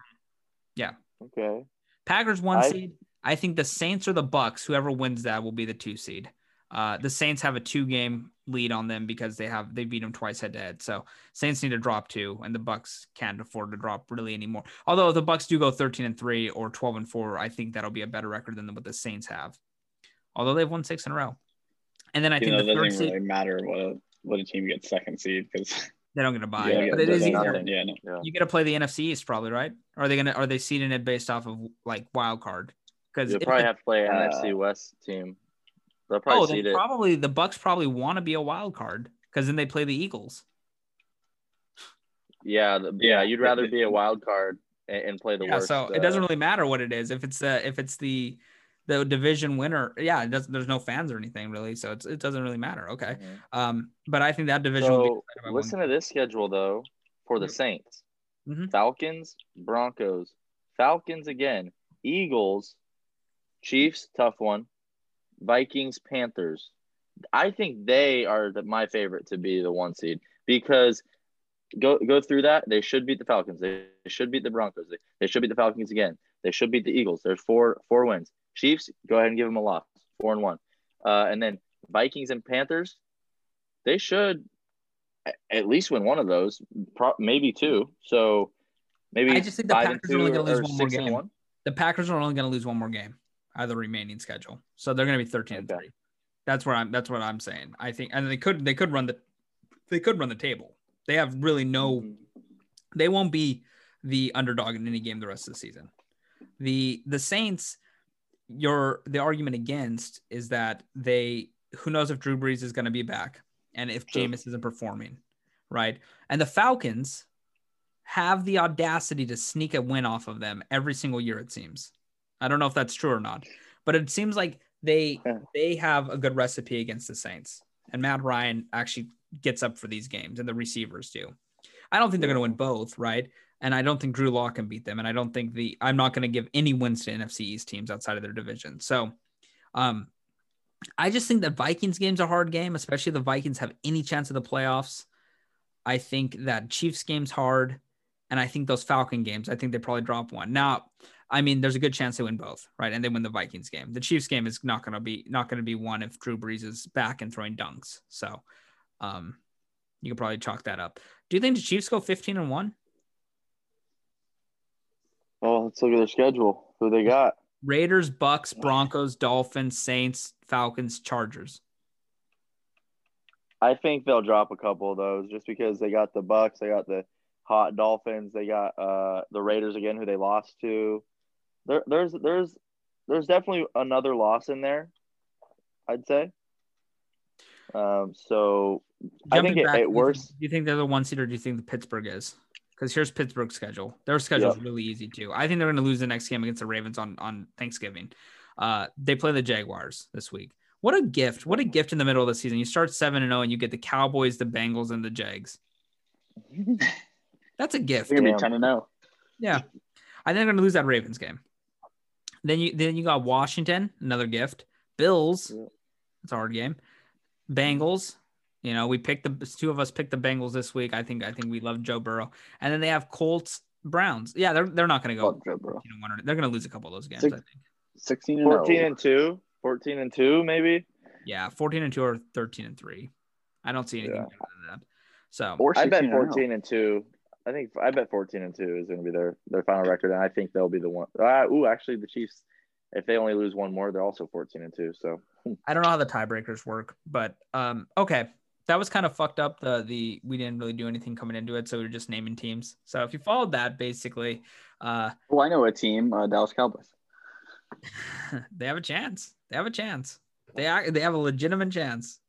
Yeah. Okay. Packers one I- seed. I think the Saints or the Bucks, whoever wins that, will be the two seed. Uh, the Saints have a two game lead on them because they have they beat them twice head to head. So Saints need to drop two, and the Bucks can't afford to drop really anymore. Although the Bucks do go thirteen and three or twelve and four, I think that'll be a better record than what the Saints have. Although they've won six in a row, and then I You think know, it the third doesn't seed really matter what a, what a team gets second seed because they don't get a buy, yeah, but it is easier. Yeah, no. Yeah. You got to play the NFC East probably, right? Or are they gonna are they seeding it based off of like wild card? Because You'll probably have to play an Uh, NFC West team. They'll probably oh, seed it. probably the Bucks probably want to be a wild card because then they play the Eagles. yeah, the, yeah. Yeah. You'd rather be a wild card and, and play the yeah, worst. so it uh, doesn't really matter what it is if it's the if it's the the division winner. Yeah, it does, there's no fans or anything really, so it's, it doesn't really matter. Okay, Mhm. um, but I think that division. will be So decided one- listen to this schedule though for the. Saints: Mhm. Falcons, Broncos, Falcons again, Eagles, Chiefs, tough one, Vikings, Panthers. I think they are the, my favorite to be the one seed because go go through that. They should beat the Falcons. They, should beat the Broncos. They, they should beat the Falcons again. They should beat the Eagles. There's four four wins. Chiefs, go ahead and give them a loss, four and one. Uh, and then Vikings and Panthers, they should at least win one of those, pro- maybe two. So maybe I just think the Packers are only gonna lose one more game. one. the Packers are only going to lose one more game out of the remaining schedule, so they're going to be thirteen and Okay. three. That's where I'm. That's what I'm saying. I think, and they could they could run the they could run the table. They have really no Mhm. they won't be the underdog in any game the rest of the season. The the Saints, your the argument against is that they who knows if Drew Brees is going to be back and if Sure. Jameis isn't performing, right? And the Falcons have the audacity to sneak a win off of them every single year. It seems. I don't know if that's true or not, but it seems like they Yeah. they have a good recipe against the Saints. And Matt Ryan actually gets up for these games, and the receivers do. I don't think they're going to win both, right? And I don't think Drew Lock can beat them. And I don't think the I'm not going to give any wins to NFC East teams outside of their division. So, um, I just think that Vikings games a hard game, especially if the Vikings have any chance of the playoffs. I think that Chiefs game's hard, and I think those Falcon games, I think they probably drop one. Now, I mean, there's a good chance they win both, right? And they win the Vikings game. The Chiefs game is not gonna be not gonna be one if Drew Brees is back and throwing dunks. So, um, you can probably chalk that up. Do you think the Chiefs go 15 and one? Oh, let's look at their schedule. Who they got? Raiders, Bucks, Broncos, Dolphins, Saints, Falcons, Chargers. I think they'll drop a couple of those just because they got the Bucks, they got the hot Dolphins, they got uh the Raiders again, who they lost to. There, there's there's there's definitely another loss in there. I'd say. Um. So I think it, back, it do you works. think- Do you think they're the one seed or do you think the Pittsburgh is? Because here's Pittsburgh's schedule. Their schedule is Yep. really easy too. I think they're going to lose the next game against the Ravens on on Thanksgiving. Uh, they play the Jaguars this week. What a gift! What a gift in the middle of the season. You start seven and zero, and you get the Cowboys, the Bengals, and the Jags. That's a gift. They're gonna be ten and oh. zero. Yeah, I think they're going to lose that Ravens game. Then you then you got Washington, another gift. Bills, Yeah. it's a hard game. Bengals, you know, we picked the two of us picked the Bengals this week. I think I think we love Joe Burrow, and then they have Colts, Browns. Yeah, they're they're not going to go. Oh, Joe Burrow. You know, one or- they're going to lose a couple of those games. Six- I think. Sixteen and oh. 14 0. and 2 14 and 2 maybe Yeah, fourteen and two or thirteen and three. I don't see anything Yeah. better than that. So i bet 16 and. 14 and 2 i think i bet 14 and 2 is going to be their their final record and i think they'll be the one uh, ooh actually the chiefs if they only lose one more they're also 14 and 2 so I don't know how the tiebreakers work, but um, okay, that was kind of fucked up. The the we didn't really do anything coming into it, so we were just naming teams. So if you followed that, basically, uh, Oh, I know a team, uh, Dallas Cowboys. they have a chance. They have a chance. They are, they have a legitimate chance.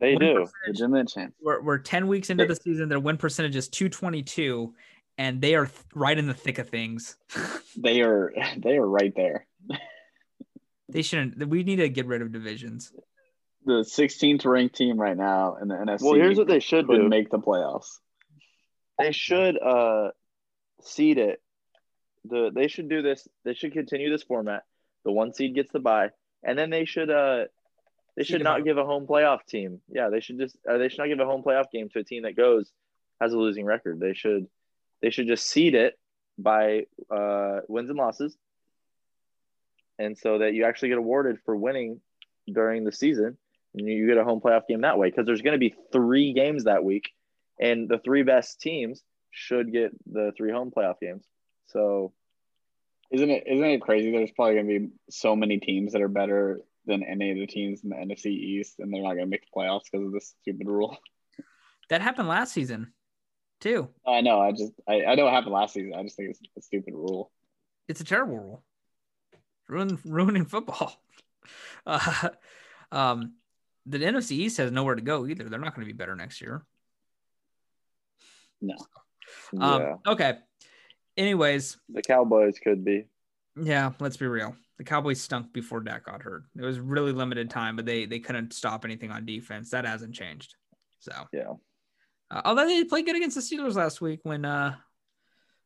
they Win do Legitimate chance. We're, we're 10 weeks into the season. Their win percentage is 222, and they are th- right in the thick of things. They are they are right there. They shouldn't. We need to get rid of divisions. The 16th ranked team right now in the NFC. well here's what they should do make the playoffs. they should uh seed it the they should do this they should continue this format the one seed gets the bye and then they should uh they Seed should not out. give a home playoff team yeah they should just uh, they should not give a home playoff game to a team that goes has a losing record they should they should just seed it by uh wins and losses and so that you actually get awarded for winning during the season and you get a home playoff game that way because there's going to be three games that week and the three best teams should get the three home playoff games. So Isn't it isn't it crazy? There's probably gonna be so many teams that are better than any of the teams in the NFC East, and they're not gonna make the playoffs because of this stupid rule. That happened last season, too. I know. I just I, I know what happened last season. I just think it's a stupid rule. It's a terrible rule. Ruin, ruining football. Uh, um, the NFC East has nowhere to go either. They're not going to be better next year. No. Um, yeah, Okay. Anyways, the Cowboys could be. yeah, let's be real. The Cowboys stunk before Dak got hurt. It was really limited time, but they they couldn't stop anything on defense. That hasn't changed. So, Yeah, uh, although they played good against the Steelers last week when, uh,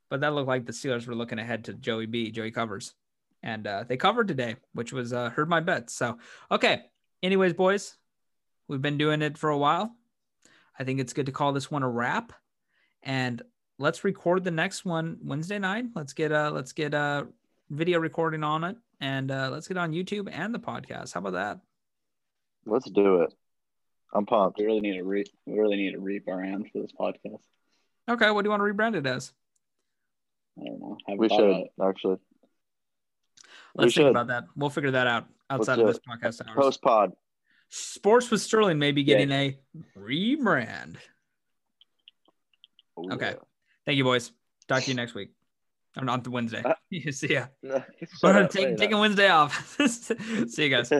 but that looked like the Steelers were looking ahead to Joey B. Joey covers, and uh, they covered today, which was uh, heard my bets. So, okay. Anyways, boys, we've been doing it for a while. I think it's good to call this one a wrap, and let's record the next one Wednesday night. Let's get a let's get a video recording on it, and uh, let's get on YouTube and the podcast. How about that? let's do it. I'm pumped. We really need to re we really need to reap our hands for this podcast. Okay, what do you want to rebrand it as? I don't know. Haven't We should actually Let's think about that. We'll figure that out outside of this podcast hours. post pod. Sports with Sterling may be getting a rebrand. Oh, Okay. Thank you, boys. Talk to you next week. I'm on the Wednesday. Uh, See ya. yeah. Up, taking Wednesday off. See you guys.